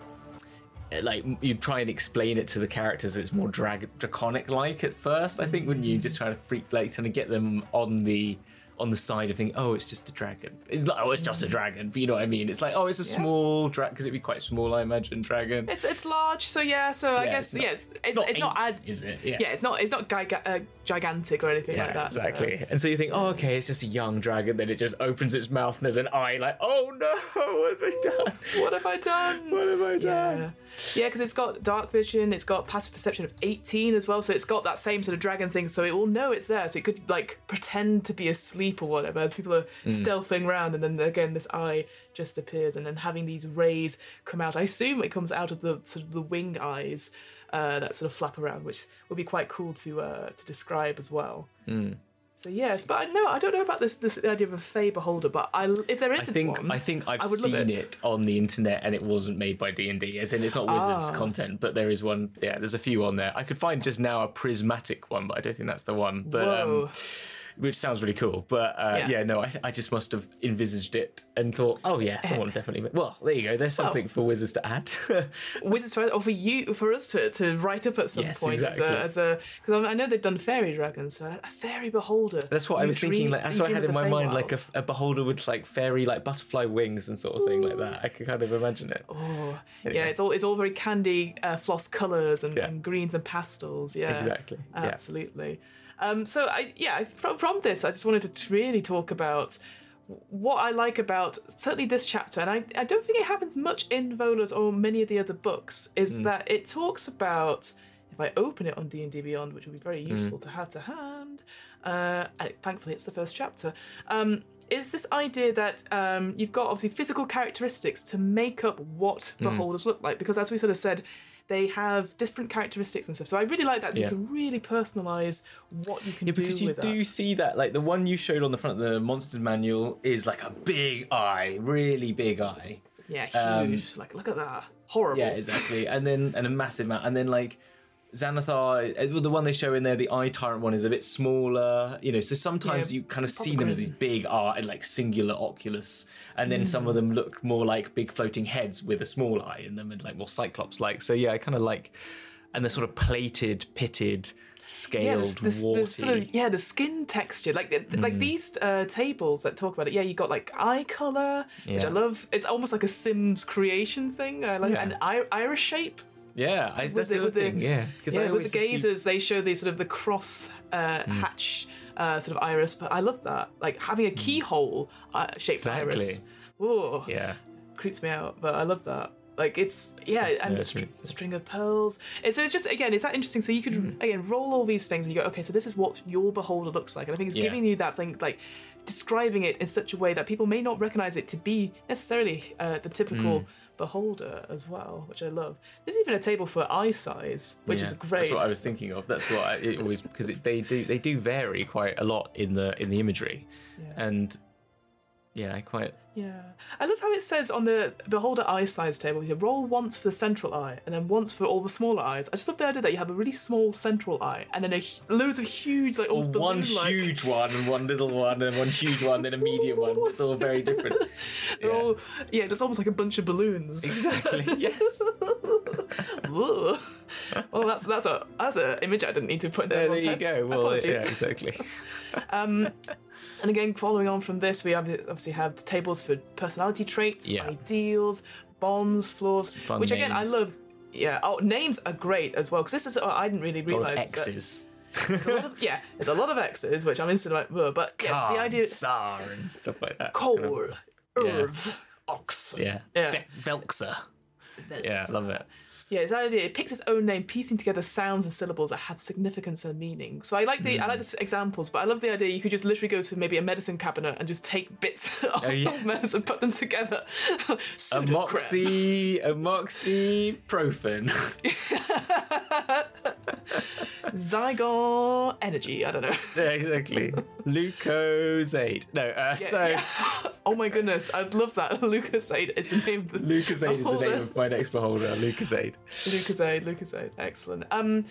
like you try and explain it to the characters it's more drag- draconic like at first i think when you mm. just try to freak like trying to get them on the on the side of thinking, oh, it's just a dragon. It's like, oh, it's just a dragon. But you know what I mean? It's like, oh, it's a yeah. small dragon because it'd be quite small, I imagine. Dragon. It's it's large, so yeah. So I guess yes, it's, it's, not, it's not as is it? Yeah. yeah, it's not it's not giga- uh, gigantic or anything yeah, like that. Exactly. So. And so you think, oh, okay, it's just a young dragon. Then it just opens its mouth and there's an eye. Like, oh no, what have I done? what have I done? What have I done? Yeah. Yeah, because it's got dark vision, it's got passive perception of 18 as well, so it's got that same sort of dragon thing, so it will know it's there. So it could like pretend to be asleep or whatever as people are mm. stealthing around, and then again this eye just appears, and then having these rays come out. I assume it comes out of the sort of the wing eyes uh, that sort of flap around, which would be quite cool to uh, to describe as well. Mm. So yes, but I know I don't know about this, this idea of a Fey beholder, but I if there is I think one, I think I've I seen it. it. on the internet and it wasn't made by D and D, as in it's not Wizards ah. content, but there is one. Yeah, there's a few on there. I could find just now a prismatic one, but I don't think that's the one. But um, which sounds really cool. But uh, yeah. yeah. no, I, I just must have envisaged it and thought, oh yeah, someone definitely. Well, there you go. There's something well, for wizards to add. wizards for or for you for us to, to write up at some yes, point exactly. as a because I know they've done fairy dragons, so a fairy beholder. That's what I was thinking. Like that's what I had in my mind, like a, a, beholder with like fairy like butterfly wings and sort of thing like that. I could kind of imagine it. Oh anyway. yeah, it's all it's all very candy uh, floss colours and, yeah. and, greens and pastels. Yeah, exactly. Absolutely. Yeah. Um, so I yeah from from this I just wanted to really talk about what I like about certainly this chapter, and I, I don't think it happens much in Volo's or many of the other books, is mm. that it talks about if I open it on D and D Beyond, which would be very hmm. useful mm. to have to hand, uh, and thankfully it's the first chapter. Um, is this idea that um, you've got obviously physical characteristics to make up what mm. beholders look like? Because as we sort of said, they have different characteristics and stuff. So I really like that. So yeah. you can really personalize what you can yeah, do because you do that. see that. Like the one you showed on the front of the monsters manual is like a big eye, really big eye. Yeah, huge. Um, like look at that, horrible. Yeah, exactly. and then and a massive amount, and then like Xanathar, uh, the one they show in there, the eye tyrant one is a bit smaller, you know. So sometimes yeah, you kind of see them as these big art like singular oculus, and then mm. some of mm. them look more like big floating heads with a small eye in them, and like more cyclops like. So yeah, I kind of like, and they're sort of plated, pitted, scaled, yeah, warty. sort of, yeah, the skin texture, like mm. like these uh, tables that talk about it. Yeah, you got like eye color, yeah. which I love. It's almost like a Sims creation thing. I like, yeah. and iris shape yeah, I, that's the, the thing. The, yeah, because yeah, with the gazers, they show the sort of the cross uh, mm. hatch uh, sort of iris. But I love that, like having a mm. keyhole uh, shaped exactly. iris. Whoa, yeah, creeps me out. But I love that. Like it's yeah, that's, and a, str- string of pearls. And so it's just again, it's that interesting. So you could mm. again roll all these things and you go, okay, so this is what your beholder looks like. And I think it's yeah. giving you that thing, like describing it in such a way that people may not recognize it to be necessarily uh, the typical. Mm beholder as well, which I love. There's even a table for eye size, which yeah, is great. That's what I was thinking of. That's what I, it always because it, they do they do vary quite a lot in the in the imagery, yeah. and yeah, I quite. Yeah, I love how it says on the beholder eye size table you roll once for the central eye, and then once for all the smaller eyes. I just love the idea that you have a really small central eye, and then a loads of huge, like almost one huge one and one little one, and one huge one, then a medium one. It's all very different. yeah. All, yeah, there's almost like a bunch of balloons. Exactly. Yes. well, that's that's a that's an image I didn't need to put into There, there you go. Well, yeah, exactly. um, and again, following on from this, we obviously have tables for personality traits, yeah. ideals, bonds, flaws, Fun which again I love. Yeah. Oh, names are great as well because this is oh, I didn't really A lot of realize. that- X's. There's a lot of, yeah, there's a lot of X's, which I'm instantly like, "Ugh," but yes, the Khan, idea Tsar and stuff like that. coal, Kind of- earth, ox. yeah. Yeah. Ve- Velxa. That's- Yeah, I love it. Yeah, it's that idea. It picks its own name, piecing together sounds and syllables that have significance and meaning. So I like the I like the examples, but I love the idea you could just literally go to maybe a medicine cabinet and just take bits of Oh, yeah. medicine, put them together. Sudocrem. Amoxy, amoxyprofen. Zygon energy. I don't know. yeah, exactly. Lucozade. No, uh, so Yeah. oh my goodness, I'd love that. Lucasade. It's the name. Of the Lucozade is the name of my next beholder. Lucozade. Lucasade, Lucasade, excellent. Um,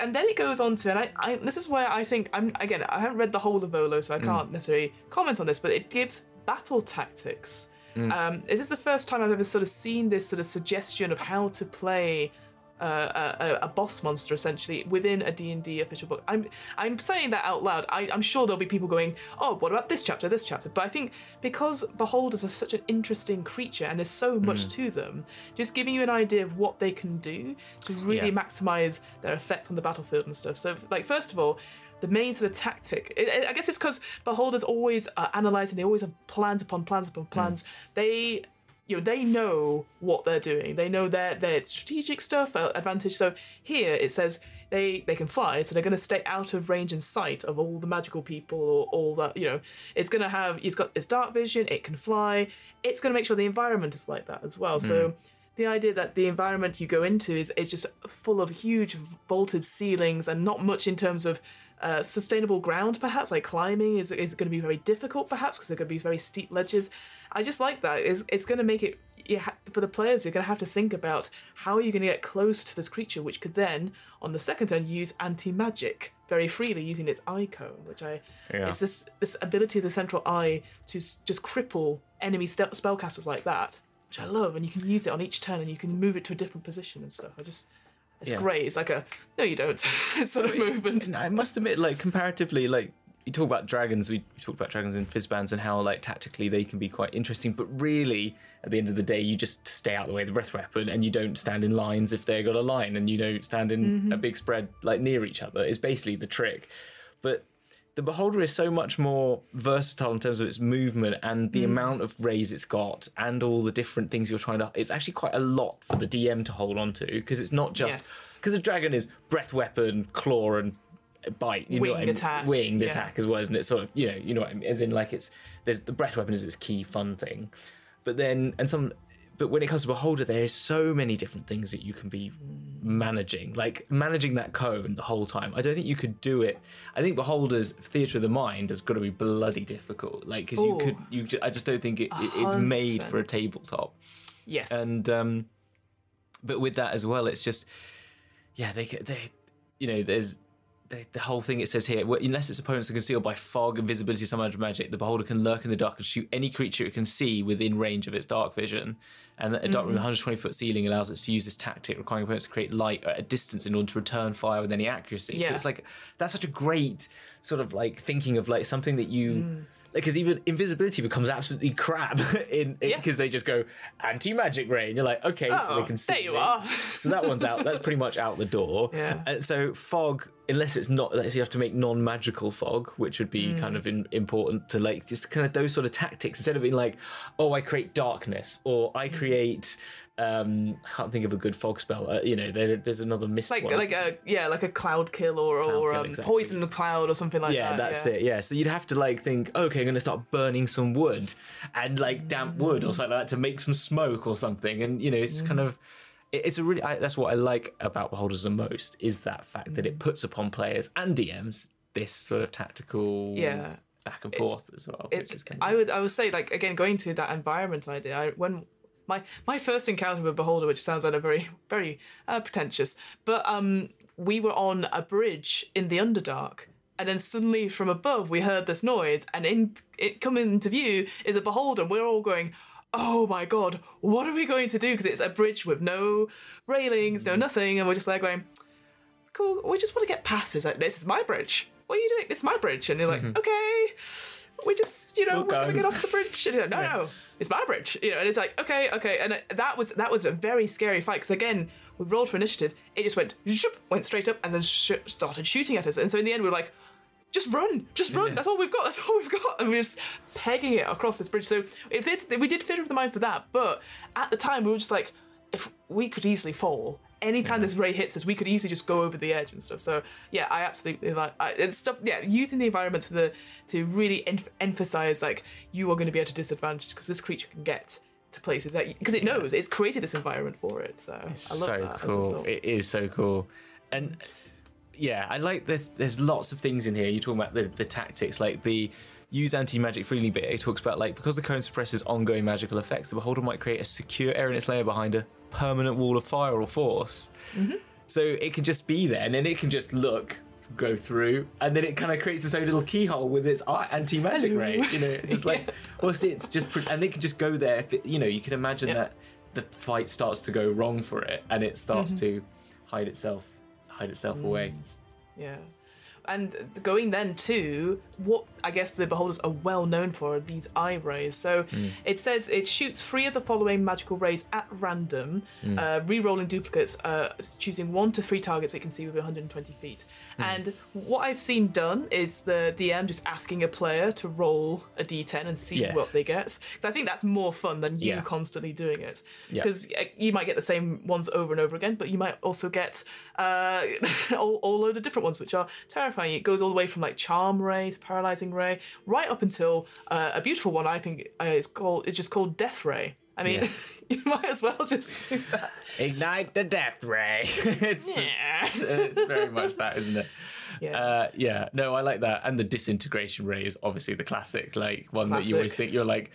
and then it goes on to, and I, I, this is where I think I'm again. I haven't read the whole of Volo, so I can't necessarily comment on this, but it gives battle tactics. Um, is this the first time I've ever sort of seen this sort of suggestion of how to play? Uh, a, a, a boss monster essentially within a D&D official book. I'm I'm saying that out loud. I, I'm sure there'll be people going, oh, what about this chapter, this chapter? But I think because beholders are such an interesting creature and there's so much to them, just giving you an idea of what they can do to really Yeah. maximize their effect on the battlefield and stuff. So, like first of all. The main sort of tactic, I I guess it's because beholders always are analysing. They always have plans upon plans upon plans. They you know they know what they're doing. They know their their strategic stuff uh, advantage. So here it says they they can fly so they're going to stay out of range and sight of all the magical people or all that you know it's going to have it's got its dark vision it can fly. It's going to make sure the environment is like that as well. So the idea that the environment you go into is, is just full of huge vaulted ceilings and not much in terms of uh, sustainable ground, perhaps like climbing is, is going to be very difficult, perhaps because they're going to be very steep ledges. I just like that. It's, it's going to make it you ha- for the players. You're going to have to think about how are you going to get close to this creature, which could then, on the second turn, use anti magic very freely using its eye cone, which I Yeah. it's this this ability of the central eye to s- just cripple enemy ste- spellcasters like that, which I love, and you can use it on each turn, and you can move it to a different position and stuff. I just it's Yeah. great. It's like a no, you don't sort of movement. And I must admit, like comparatively, like you talk about dragons, we talked about dragons in Fizban's and how like tactically they can be quite interesting, but really at the end of the day, you just stay out of the way of the breath weapon and you don't stand in lines if they've got a line, and you don't stand in mm-hmm. a big spread like near each other. It's basically the trick, but. The beholder is so much more versatile in terms of its movement and the hmm. amount of rays it's got, and all the different things you're trying to. It's actually quite a lot for the DM to hold on to because it's not just Yes. because a dragon is breath weapon, claw, and bite. You know Winged what I mean? attack, Winged yeah. attack as well, isn't it? Sort of, you know, you know what I mean? As in, like it's there's the breath weapon is its key fun thing, but then and some. But when it comes to beholder, there is so many different things that you can be managing, like managing that cone the whole time. I don't think you could do it. I think beholder's theater of the mind has got to be bloody difficult, like because you could, you. ju- I just don't think it, it it's made for a tabletop Yes. and um but with that as well it's just yeah they they you know there's the, the whole thing it says here unless its opponents are concealed by fog invisibility some other magic the beholder can lurk in the dark and shoot any creature it can see within range of its dark vision and a dark room with mm-hmm. 120 foot ceiling allows us to use this tactic requiring opponents to create light at a distance in order to return fire with any accuracy. So it's like that's such a great sort of like thinking of like something that you mm. Because even invisibility becomes absolutely crap in Yeah. because they just go anti magic ray, and you're like, okay, so Oh, they can see. there you me. are. so that one's out. That's pretty much out the door. Yeah. And so fog, unless it's not, unless you have to make non-magical fog, which would be Hmm. kind of in, important to like just kind of those sort of tactics instead of being like, oh, I create darkness or Hmm. I create. Um, I can't think of a good fog spell. Uh, you know, there, there's another mist like one. like a yeah like a cloud kill or or kill, um, exactly. poison cloud or something like yeah, that. that's yeah. That's it. Yeah, so you'd have to like think, okay, I'm going to start burning some wood and like damp wood or something like that to make some smoke or something. And you know, it's kind of it- it's a really I, that's what I like about Beholders the most is that fact that it puts upon players and DMs this sort of tactical Yeah. back and forth as well, It- which is kind I would I would say like again going to that environment idea. I, when my my first encounter with Beholder, which sounds like a very very uh, pretentious, but um we were on a bridge in the Underdark. And then suddenly from above we heard this noise, and in it coming into view is a beholder. We're all going, "Oh my god, what are we going to do?" Because it's a bridge with no railings, no nothing, and we're just like going, "Cool, we just want to get past this. Like, this is my bridge. What are you doing? It's my bridge." And you're like, "Okay, we just, you know, we'll we're going to get off the bridge. And, uh, no, yeah. no, it's my bridge. You know, and it's like, okay, okay. And uh, that was that was a very scary fight because again, we rolled for initiative. It just went, zoop, went straight up, and then sh- started shooting at us. And so in the end, we were like, just run, just run. Yeah. That's all we've got. That's all we've got. And we're just pegging it across this bridge. So if it's, we did fit with the mind for that, but at the time we were just like, if we could easily fall anytime yeah. this ray hits us, we could easily just go over the edge and stuff. So yeah, I absolutely like it's stuff. Yeah, using the environment to the to really en- emphasize like you are going to be at a disadvantage because this creature can get to places that because it knows it's created this environment for it. So it's I love so that cool. It is so cool, and yeah, I like this. there's lots of things in here. You're talking about the the tactics, like the use anti-magic freely bit. It talks about like because the cone suppresses ongoing magical effects, the beholder might create a secure area in its layer behind a permanent wall of fire or force. Mm-hmm. So it can just be there, and then it can just look, go through, and then it kind of creates its own little keyhole with its anti magic ray. You know, it's just like, well, it's just, and it can just go there. If it, you know, you can imagine that the fight starts to go wrong for it, and it starts mm-hmm. to hide itself, hide itself mm. away. Yeah and going then to what I guess the beholders are well known for these eye rays. So mm. it says it shoots three of the following magical rays at random, mm. uh, re-rolling duplicates, uh, choosing one to three targets we can see within 120 feet. Mm. And what I've seen done is the DM just asking a player to roll a d10 and see yes. what they get. Because I think that's more fun than you yeah. constantly doing it. Because yeah. you might get the same ones over and over again, but you might also get uh, all, all load of different ones, which are terrifying. It goes all the way from like charm ray to paralyzing ray, right up until uh, a beautiful one. I think uh, it's called. It's just called death ray. I mean, yeah. you might as well just do that. Ignite the death ray. it's, yeah. it's, it's very much that, isn't it? Yeah. Uh, yeah. No, I like that. And the disintegration ray is obviously the classic, like one classic. that you always think you're like,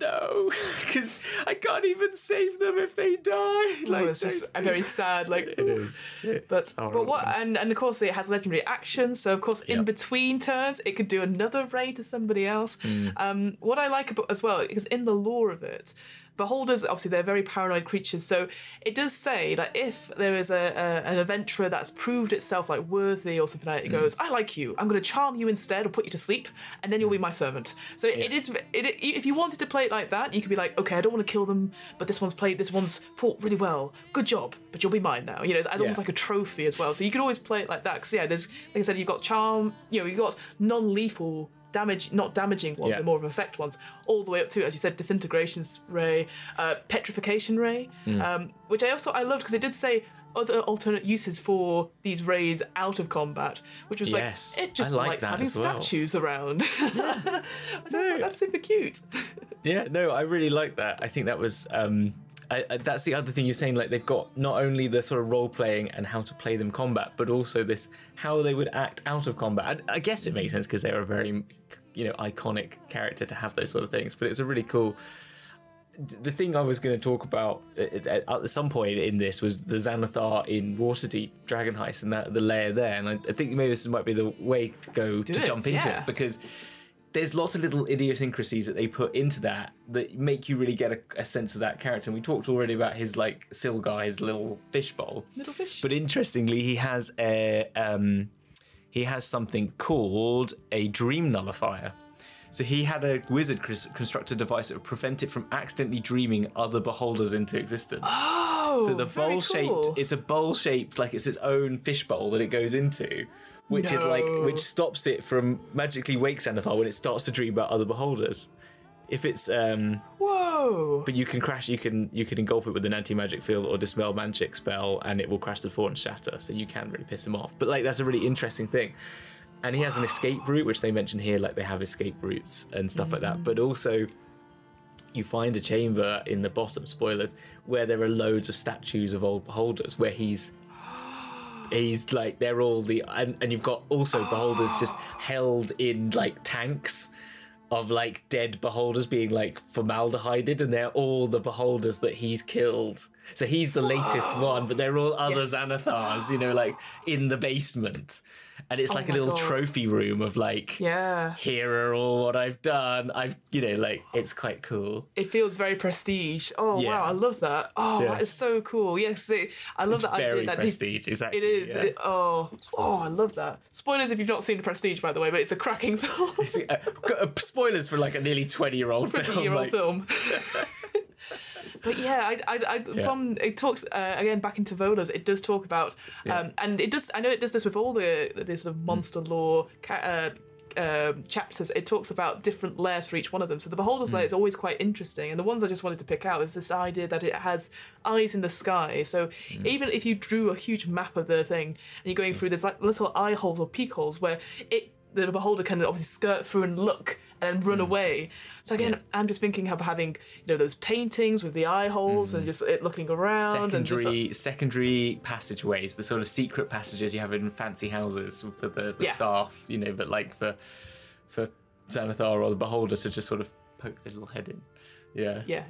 no, because I can't even save them if they die. Like oh, it's just a very sad. Like it is. But but what and and of course it has legendary action. So of course in yep. between turns it could do another raid to somebody else. Mm. Um, what I like about as well because in the lore of it, beholders obviously they're very paranoid creatures so it does say that if there is a, a an adventurer that's proved itself like worthy or something like that it mm. goes i like you. I'm going to charm you instead or put you to sleep and then you'll be my servant. So yeah. it is it, if you wanted to play it like that you could be like okay i don't want to kill them but this one's played this one's fought really well. Good job but you'll be mine now. You know it's, almost like a trophy as well so you could always play it like that because yeah there's like i said you've got charm you know you've got non-lethal damage, not damaging ones, yeah. the more of effect ones, all the way up to, as you said, disintegration ray, uh, petrification ray, mm. um, which I also I loved because it did say other alternate uses for these rays out of combat, which was yes, like it just like likes having well. statues around. Yeah. no. that's super cute. yeah, no, I really like that. I think that was um, I, I, that's the other thing you're saying. Like they've got not only the sort of role playing and how to play them combat, but also this how they would act out of combat. And I guess it makes sense because they're a very, you know, iconic character to have those sort of things. But it's a really cool. The thing I was going to talk about uh, at, at, some point in this was the Xanathar in Waterdeep Dragon Heist and that the layer there, and I, I think maybe this might be the way to go Do to it, jump into yeah. it because there's lots of little idiosyncrasies that they put into that that make you really get a, a, sense of that character. And we talked already about his like Sylgar, his little fishbowl. Little fish. But interestingly, he has a um, he has something called a dream nullifier. So he had a wizard construct a device that would prevent it from accidentally dreaming other beholders into existence. Oh, so the bowl shaped cool. it's a bowl shaped like it's its own fishbowl that it goes into which no. is like which stops it from magically wake Xanathar when it starts to dream about other beholders. If it's um Whoa. But you can crash you can you can engulf it with an anti magic field or dispel magic spell and it will crash to the floor and shatter, so you can really piss him off. But like that's a really interesting thing. And he has an escape route, which they mention here, like they have escape routes and stuff mm like that. Mm. But also you find a chamber in the bottom, spoilers, where there are loads of statues of old beholders where he's he's like they're all the and, and you've got also beholders just held in like tanks of like dead beholders being like formaldehyded and they're all the beholders that he's killed. So he's the latest one, but they're all other yes. Xanathars, you know, like in the basement and it's oh like a little God. trophy room of like yeah. here are all what i've done. I've you know like it's quite cool. It feels very prestige. Oh yeah. wow i love that. Oh yes. that is so cool. Yes it, i love it's that very idea that prestige exactly it is. yeah. it, oh oh i love that. Spoilers if you've not seen the prestige by the way but it's a cracking film. Uh, uh, spoilers for like a nearly 20 year old film 20 year old like... film but yeah, I, I, I yeah. from it talks uh, again back into Volo's. It does talk about, yeah. um, and it does. I know it does this with all the this sort of monster mm. lore. Uh, uh, chapters, it talks about different layers for each one of them. So the Beholder's mm. layer is always quite interesting. And the ones I just wanted to pick out is this idea that it has eyes in the sky. So mm. even if you drew a huge map of the thing and you're going mm. through, there's like little eye holes or peek holes where it the beholder can obviously skirt through and look and run mm. away. So again, yeah. I'm just thinking of having you know those paintings with the eye holes mm. and just it looking around secondary and just, secondary passageways, the sort of secret passages you have in fancy houses for the, the yeah. staff, you know, but like for for Xanathar or the beholder to just sort of poke their little head in. Yeah. Yeah.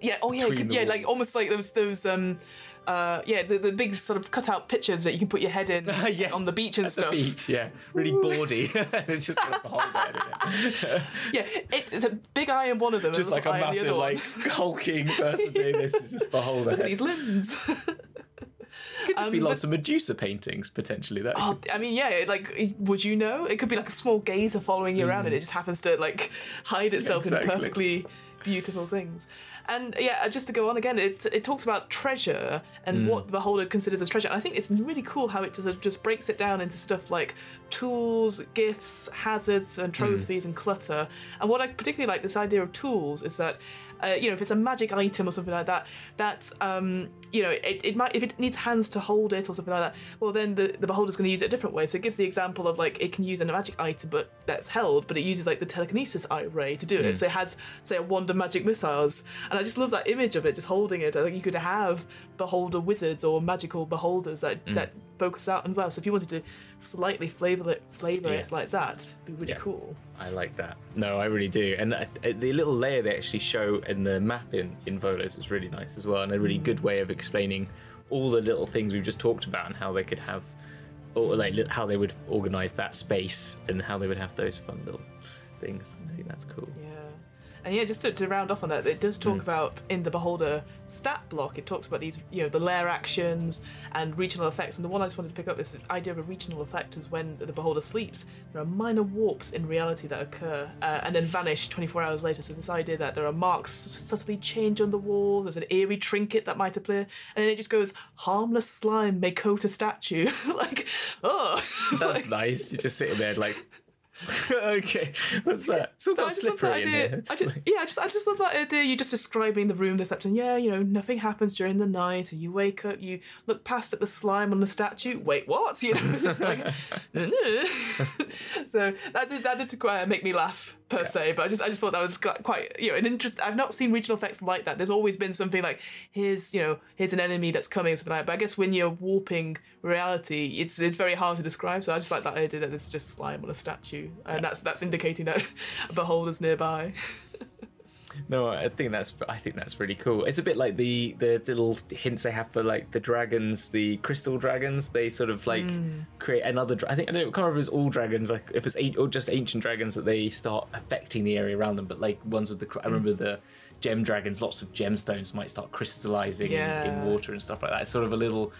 Yeah. Oh yeah. yeah. Like almost like those those um uh, yeah, the, the big sort of cutout pictures that you can put your head in yes, on the beach and stuff. The beach, yeah, really bawdy. it's just got the whole head it. yeah, it's a big eye in one of them. Just like a massive, like hulking person doing this. It's just beholder. Look at these limbs. Could just um, be lots but, of Medusa paintings potentially. That oh, I mean, yeah. Like, would you know? It could be like a small gazer following you mm. around, and it just happens to like hide itself exactly. in perfectly beautiful things. And yeah, just to go on again, it's, it talks about treasure and mm. what the beholder considers as treasure. And I think it's really cool how it just, just breaks it down into stuff like tools, gifts, hazards, and mm. trophies mm. and clutter. And what I particularly like this idea of tools is that uh, you know, if it's a magic item or something like that, that um, you know, it, it might if it needs hands to hold it or something like that, well then the, the beholder's going to use it a different way. So it gives the example of like it can use a magic item, but that's held, but it uses like the telekinesis eye ray to do it. Mm. So it has say a wand of magic missiles, and I just love that image of it, just holding it. I think you could have beholder wizards or magical beholders that mm. that focus out and well. So if you wanted to slightly flavor it, flavor yeah. it like that, it'd be really yeah. cool. I like that. No, I really do. And uh, the little layer they actually show in the map in, in Volo's is really nice as well, and a really mm. good way of explaining all the little things we've just talked about and how they could have, or like how they would organize that space and how they would have those fun little things. I think that's cool. Yeah. And yeah, just to, to, round off on that, it does talk mm. about in the Beholder stat block. It talks about these, you know, the lair actions and regional effects. And the one I just wanted to pick up this idea of a regional effect is when the Beholder sleeps, there are minor warps in reality that occur uh, and then vanish 24 hours later. So this idea that there are marks subtly change on the walls. There's an eerie trinket that might appear, and then it just goes harmless slime Makota statue. like, oh, that's like, nice. You're just sitting there like okay, what's that? It's all got slippery in here. I just, yeah, I just, I just love that idea. You're just describing the room this afternoon. Yeah, you know, nothing happens during the night, and you wake up, you look past at the slime on the statue. Wait, what? You know, it's just like, so that did that did quite make me laugh per yeah. se. But I just I just thought that was quite you know an interest. I've not seen regional effects like that. There's always been something like here's you know here's an enemy that's coming something like. That. But I guess when you're warping reality, it's it's very hard to describe. So I just like that idea that there's just slime on a statue, and yeah. that's that's indicating that a beholder's nearby. No, I think that's I think that's really cool. It's a bit like the the little hints they have for like the dragons, the crystal dragons. They sort of like mm. create another. I think I don't can't remember if it's all dragons, like if it's eight or just ancient dragons that they start affecting the area around them. But like ones with the I remember the gem dragons, lots of gemstones might start crystallizing yeah. in, in, water and stuff like that. It's sort of a little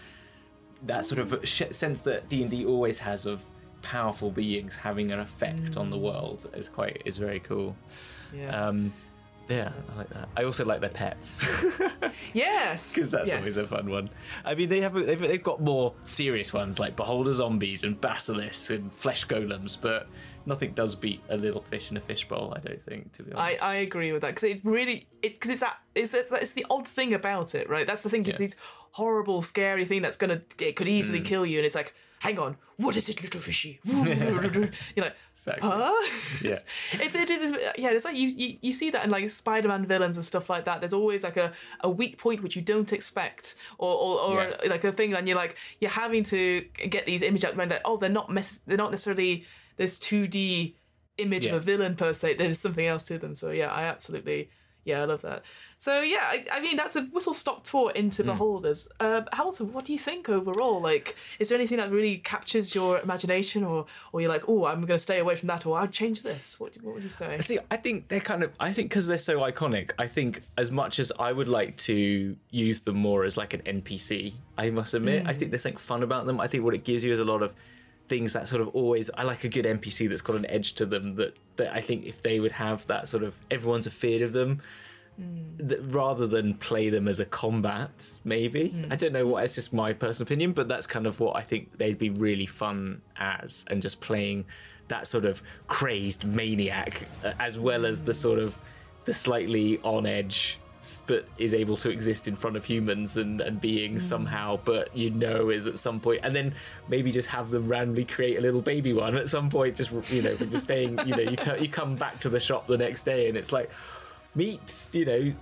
that sort of sense that D and D always has of powerful beings having an effect mm. on the mm. world is quite is very cool. Yeah. Um, yeah, I like that. I also like their pets. yes, because that's yes. always a fun one. I mean, they have they've, they've got more serious ones like beholder zombies and basilisks and flesh golems, but nothing does beat a little fish in a fishbowl. I don't think, to be honest. I, I agree with that because it really it because it's that it's, it's it's the odd thing about it, right? That's the thing. It's yeah. these horrible, scary thing that's gonna it could easily mm. kill you, and it's like hang on, what is it, little fishy? You're like, exactly. huh? Yeah. It's, it's, it is, yeah, it's like you, you, you see that in like Spider-Man villains and stuff like that. There's always like a, a weak point which you don't expect or, or, or yeah. like a thing and you're like, you're having to get these images out, like, oh, they're not, mess- they're not necessarily this 2D image yeah. of a villain per se. There's something else to them. So yeah, I absolutely, yeah, I love that. So yeah, I, I mean that's a whistle stop tour into Beholders. Uh, Hamilton, what do you think overall? Like, is there anything that really captures your imagination, or or you're like, oh, I'm going to stay away from that, or I'd change this? What what would you say? See, I think they're kind of. I think because they're so iconic. I think as much as I would like to use them more as like an NPC, I must admit, I think there's something fun about them. I think what it gives you is a lot of things that sort of always. I like a good NPC that's got an edge to them. That that I think if they would have that sort of everyone's afraid of them. Mm. That rather than play them as a combat, maybe mm. I don't know what. It's just my personal opinion, but that's kind of what I think they'd be really fun as, and just playing that sort of crazed maniac, uh, as well as the sort of the slightly on edge, but is able to exist in front of humans and and being mm. somehow, but you know is at some point, and then maybe just have them randomly create a little baby one at some point. Just you know, when you're staying, you know, you tur you come back to the shop the next day, and it's like meet, you know.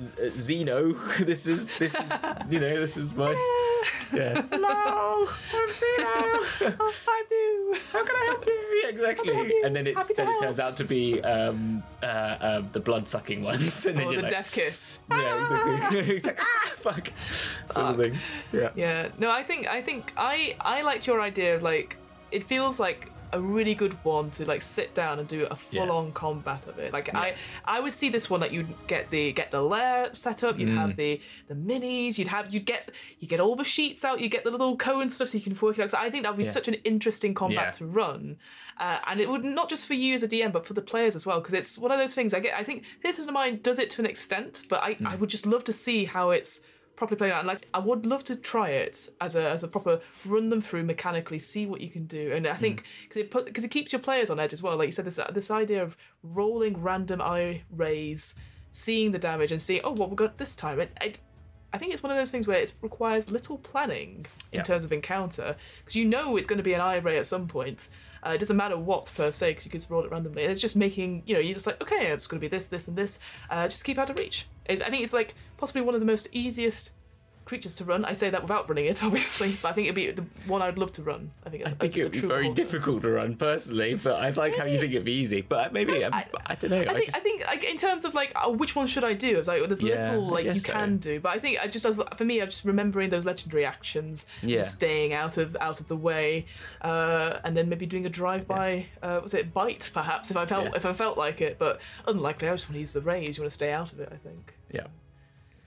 Z- uh, Zeno, this is this is you know this is my yeah. Hello, I'm Zeno. oh, I do. How can I help you? Yeah, exactly. you? And then it's then it turns out to be um, uh, uh, the blood sucking ones, and then Or the like, death kiss. yeah, exactly. it's like ah, fuck, sort of thing. Yeah. Yeah. No, I think I think I I liked your idea of like it feels like a really good one to like sit down and do a full on combat of it. Like I I would see this one that you'd get the get the lair set up, you'd Mm. have the the minis, you'd have you'd get you get all the sheets out, you get the little Cohen stuff so you can work it out. 'Cause I think that would be Yeah. such an interesting combat Yeah. to run. Uh, and it would not just for you as a DM, but for the players as well, because it's one of those things. I get. I think Theatre of the Mind does it to an extent, but I, Mm. I would just love to see how it's properly played out. Like, I would love to try it as a as a proper run them through mechanically, see what you can do. And I think because it put because it keeps your players on edge as well. Like you said, this this idea of rolling random eye rays, seeing the damage, and seeing oh what we got this time. It, it, I think it's one of those things where it requires little planning in Yeah. terms of encounter because you know it's going to be an eye ray at some point. Uh, it doesn't matter what per se because you can just roll it randomly. And it's just making you know you're just like okay, it's going to be this, this, and this. Uh, just keep out of reach. I think it's like possibly one of the most easiest creatures to run. I say that without running it, obviously, but I think it'd be the one I'd love to run. I think I think it would be very difficult to run personally, but I like how you think it'd be easy. But maybe I, I, don't know. I think, just, I think like, in terms of like oh, which one should I do? It's like there's Yeah, little like you so. can do, but I think I just as for me, I'm just remembering those legendary actions, Yeah. just staying out of out of the way, uh, and then maybe doing a drive by. Uh, was it bite perhaps if I felt Yeah. if I felt like it, but unlikely. I just want to use the rays. You want to stay out of it. I think. yeah,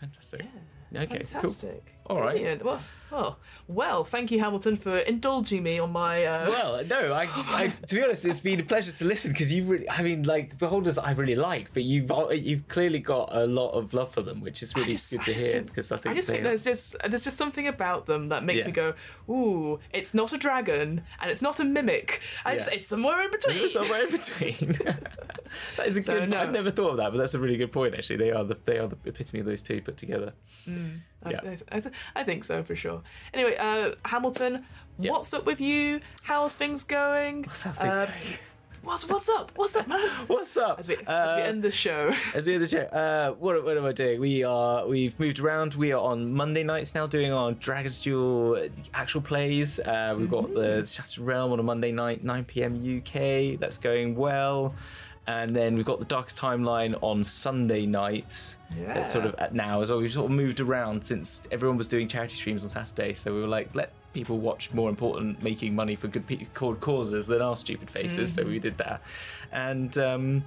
fantastic. Okay, Fantastic. All right. Brilliant. Well, well, well, thank you, Hamilton, for indulging me on my. Uh. Well, no, I, I to be honest, it's been a pleasure to listen because you've really, I mean, like Beholders, I really like, but you've you've clearly got a lot of love for them, which is really just- good to hear because I think I just think are- there's just there's just something about them that makes Yeah. me go, ooh, it's not a dragon and it's not a mimic. It's, Yeah. it's somewhere in between. Somewhere in between. that is a So, good. no. I've never thought of that, but that's a really good point. Actually, they are the they are the epitome of those two put together. I, Yeah. I, I, th- I think so for sure. Anyway, uh, Hamilton, what's up with you? How's things going? How's things Uh, going? What's what's up? What's up, man? What's up? As we, as we Uh, end the show. As we end the show, uh, what, what am I doing? We are we've moved around. We are on Monday nights now doing our Dragon's Duel uh, actual plays. Uh, we've got the Shattered Realm on a Monday night, 9 p.m. UK. That's going well. And then we've got the Darkest Timeline on Sunday nights. That's sort of at now as well. We've sort of moved around since everyone was doing charity streams on Saturday. So we were like, let people watch more important making money for good pe- good causes than our stupid faces. So we did that. And um,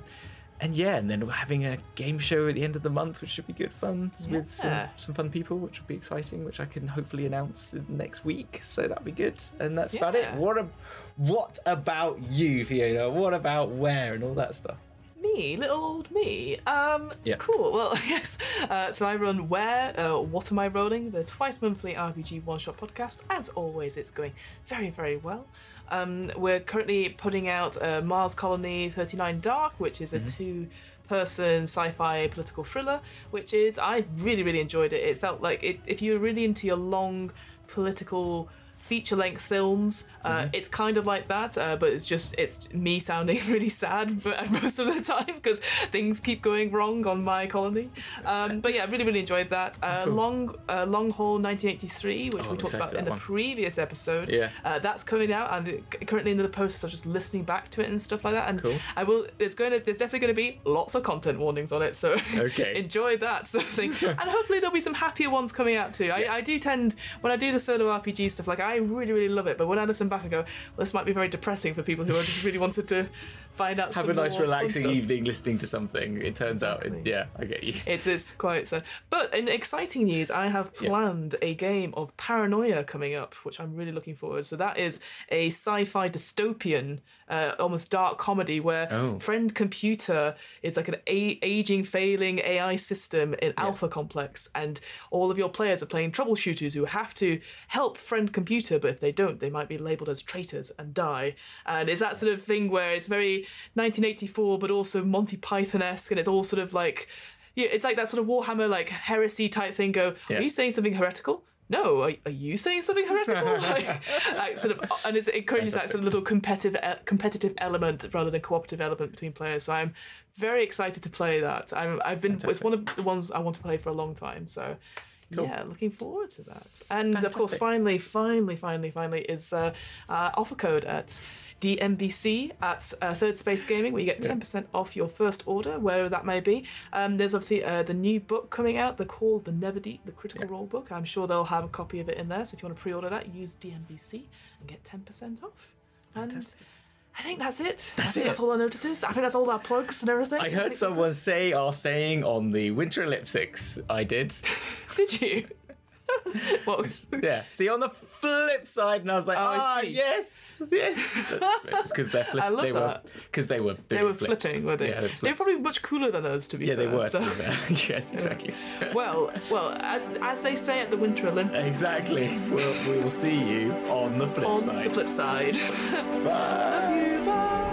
and yeah, and then we're having a game show at the end of the month, which should be good fun with some, some fun people, which will be exciting, which I can hopefully announce next week. So that'll be good. And that's about it. What a, what about you, Fiona? What about where and all that stuff? Me, little old me. Um, Yeah. cool. Well, yes. Uh, so I run Where, uh, What Am I Rolling? The twice monthly RPG one shot podcast. As always, it's going very, very well. Um, we're currently putting out uh, Mars Colony 39 Dark, which is a two person sci fi political thriller, which is, I really, really enjoyed it. It felt like it, if you're really into your long political feature length films. Uh, mm-hmm. It's kind of like that, uh, but it's just it's me sounding really sad most of the time because things keep going wrong on my colony. Um, but yeah, I really really enjoyed that. Uh, cool. Long uh, Long Haul 1983, which oh, we talked about in the one. previous episode. Yeah, uh, that's coming out. I'm currently in the process of just listening back to it and stuff like that. And cool. I will. It's going to. There's definitely going to be lots of content warnings on it. So okay. enjoy that sort of thing. and hopefully there'll be some happier ones coming out too. Yeah. I, I do tend when I do the solo RPG stuff, like I really really love it. But when I listen back, and go, well, this might be very depressing for people who are just really wanted to find out. Have a nice relaxing evening listening to something. It turns exactly. out, it, yeah, I get you. It's it's quite sad. But in exciting news, I have planned yeah. a game of Paranoia coming up, which I'm really looking forward. To. So that is a sci-fi dystopian uh, almost dark comedy where oh. friend computer is like an a- aging, failing AI system in yeah. Alpha Complex, and all of your players are playing troubleshooters who have to help friend computer, but if they don't, they might be labeled as traitors and die. And it's that sort of thing where it's very 1984, but also Monty Python esque, and it's all sort of like yeah, it's like that sort of Warhammer like heresy type thing. Go, yeah. are you saying something heretical? no, are, are you saying something heretical? like, like, sort of, and it encourages that sort of little competitive competitive element rather than cooperative element between players. So I'm very excited to play that. I'm, I've been Fantastic. it's one of the ones I want to play for a long time. So. Cool. Yeah, looking forward to that. And Fantastic. of course, finally, finally, finally, finally, is uh, uh, Alpha Code at DMBC at uh, Third Space Gaming, where you get 10% yeah. off your first order, wherever that may be. Um, there's obviously uh, the new book coming out, the called The Netherdeep, the Critical yeah. Role book. I'm sure they'll have a copy of it in there. So if you want to pre order that, use DMBC and get 10% off. Fantastic. And I think that's it. That's it. That's all our notices. I think that's all our plugs and everything. I heard I someone say our saying on the Winter Olympics. I did. did you? what was... Yeah. See, on the flip side, and I was like, oh, ah, yes, yes. That's because they're flipping. I love they that. Because they were they were flips. flipping, were they? Yeah, they were probably much cooler than us, to be yeah, fair. Yeah, they were. So. yes, exactly. well, well, as as they say at the Winter Olympics. Exactly. We'll, we will see you on the flip on side. the flip side. Bye. Love you.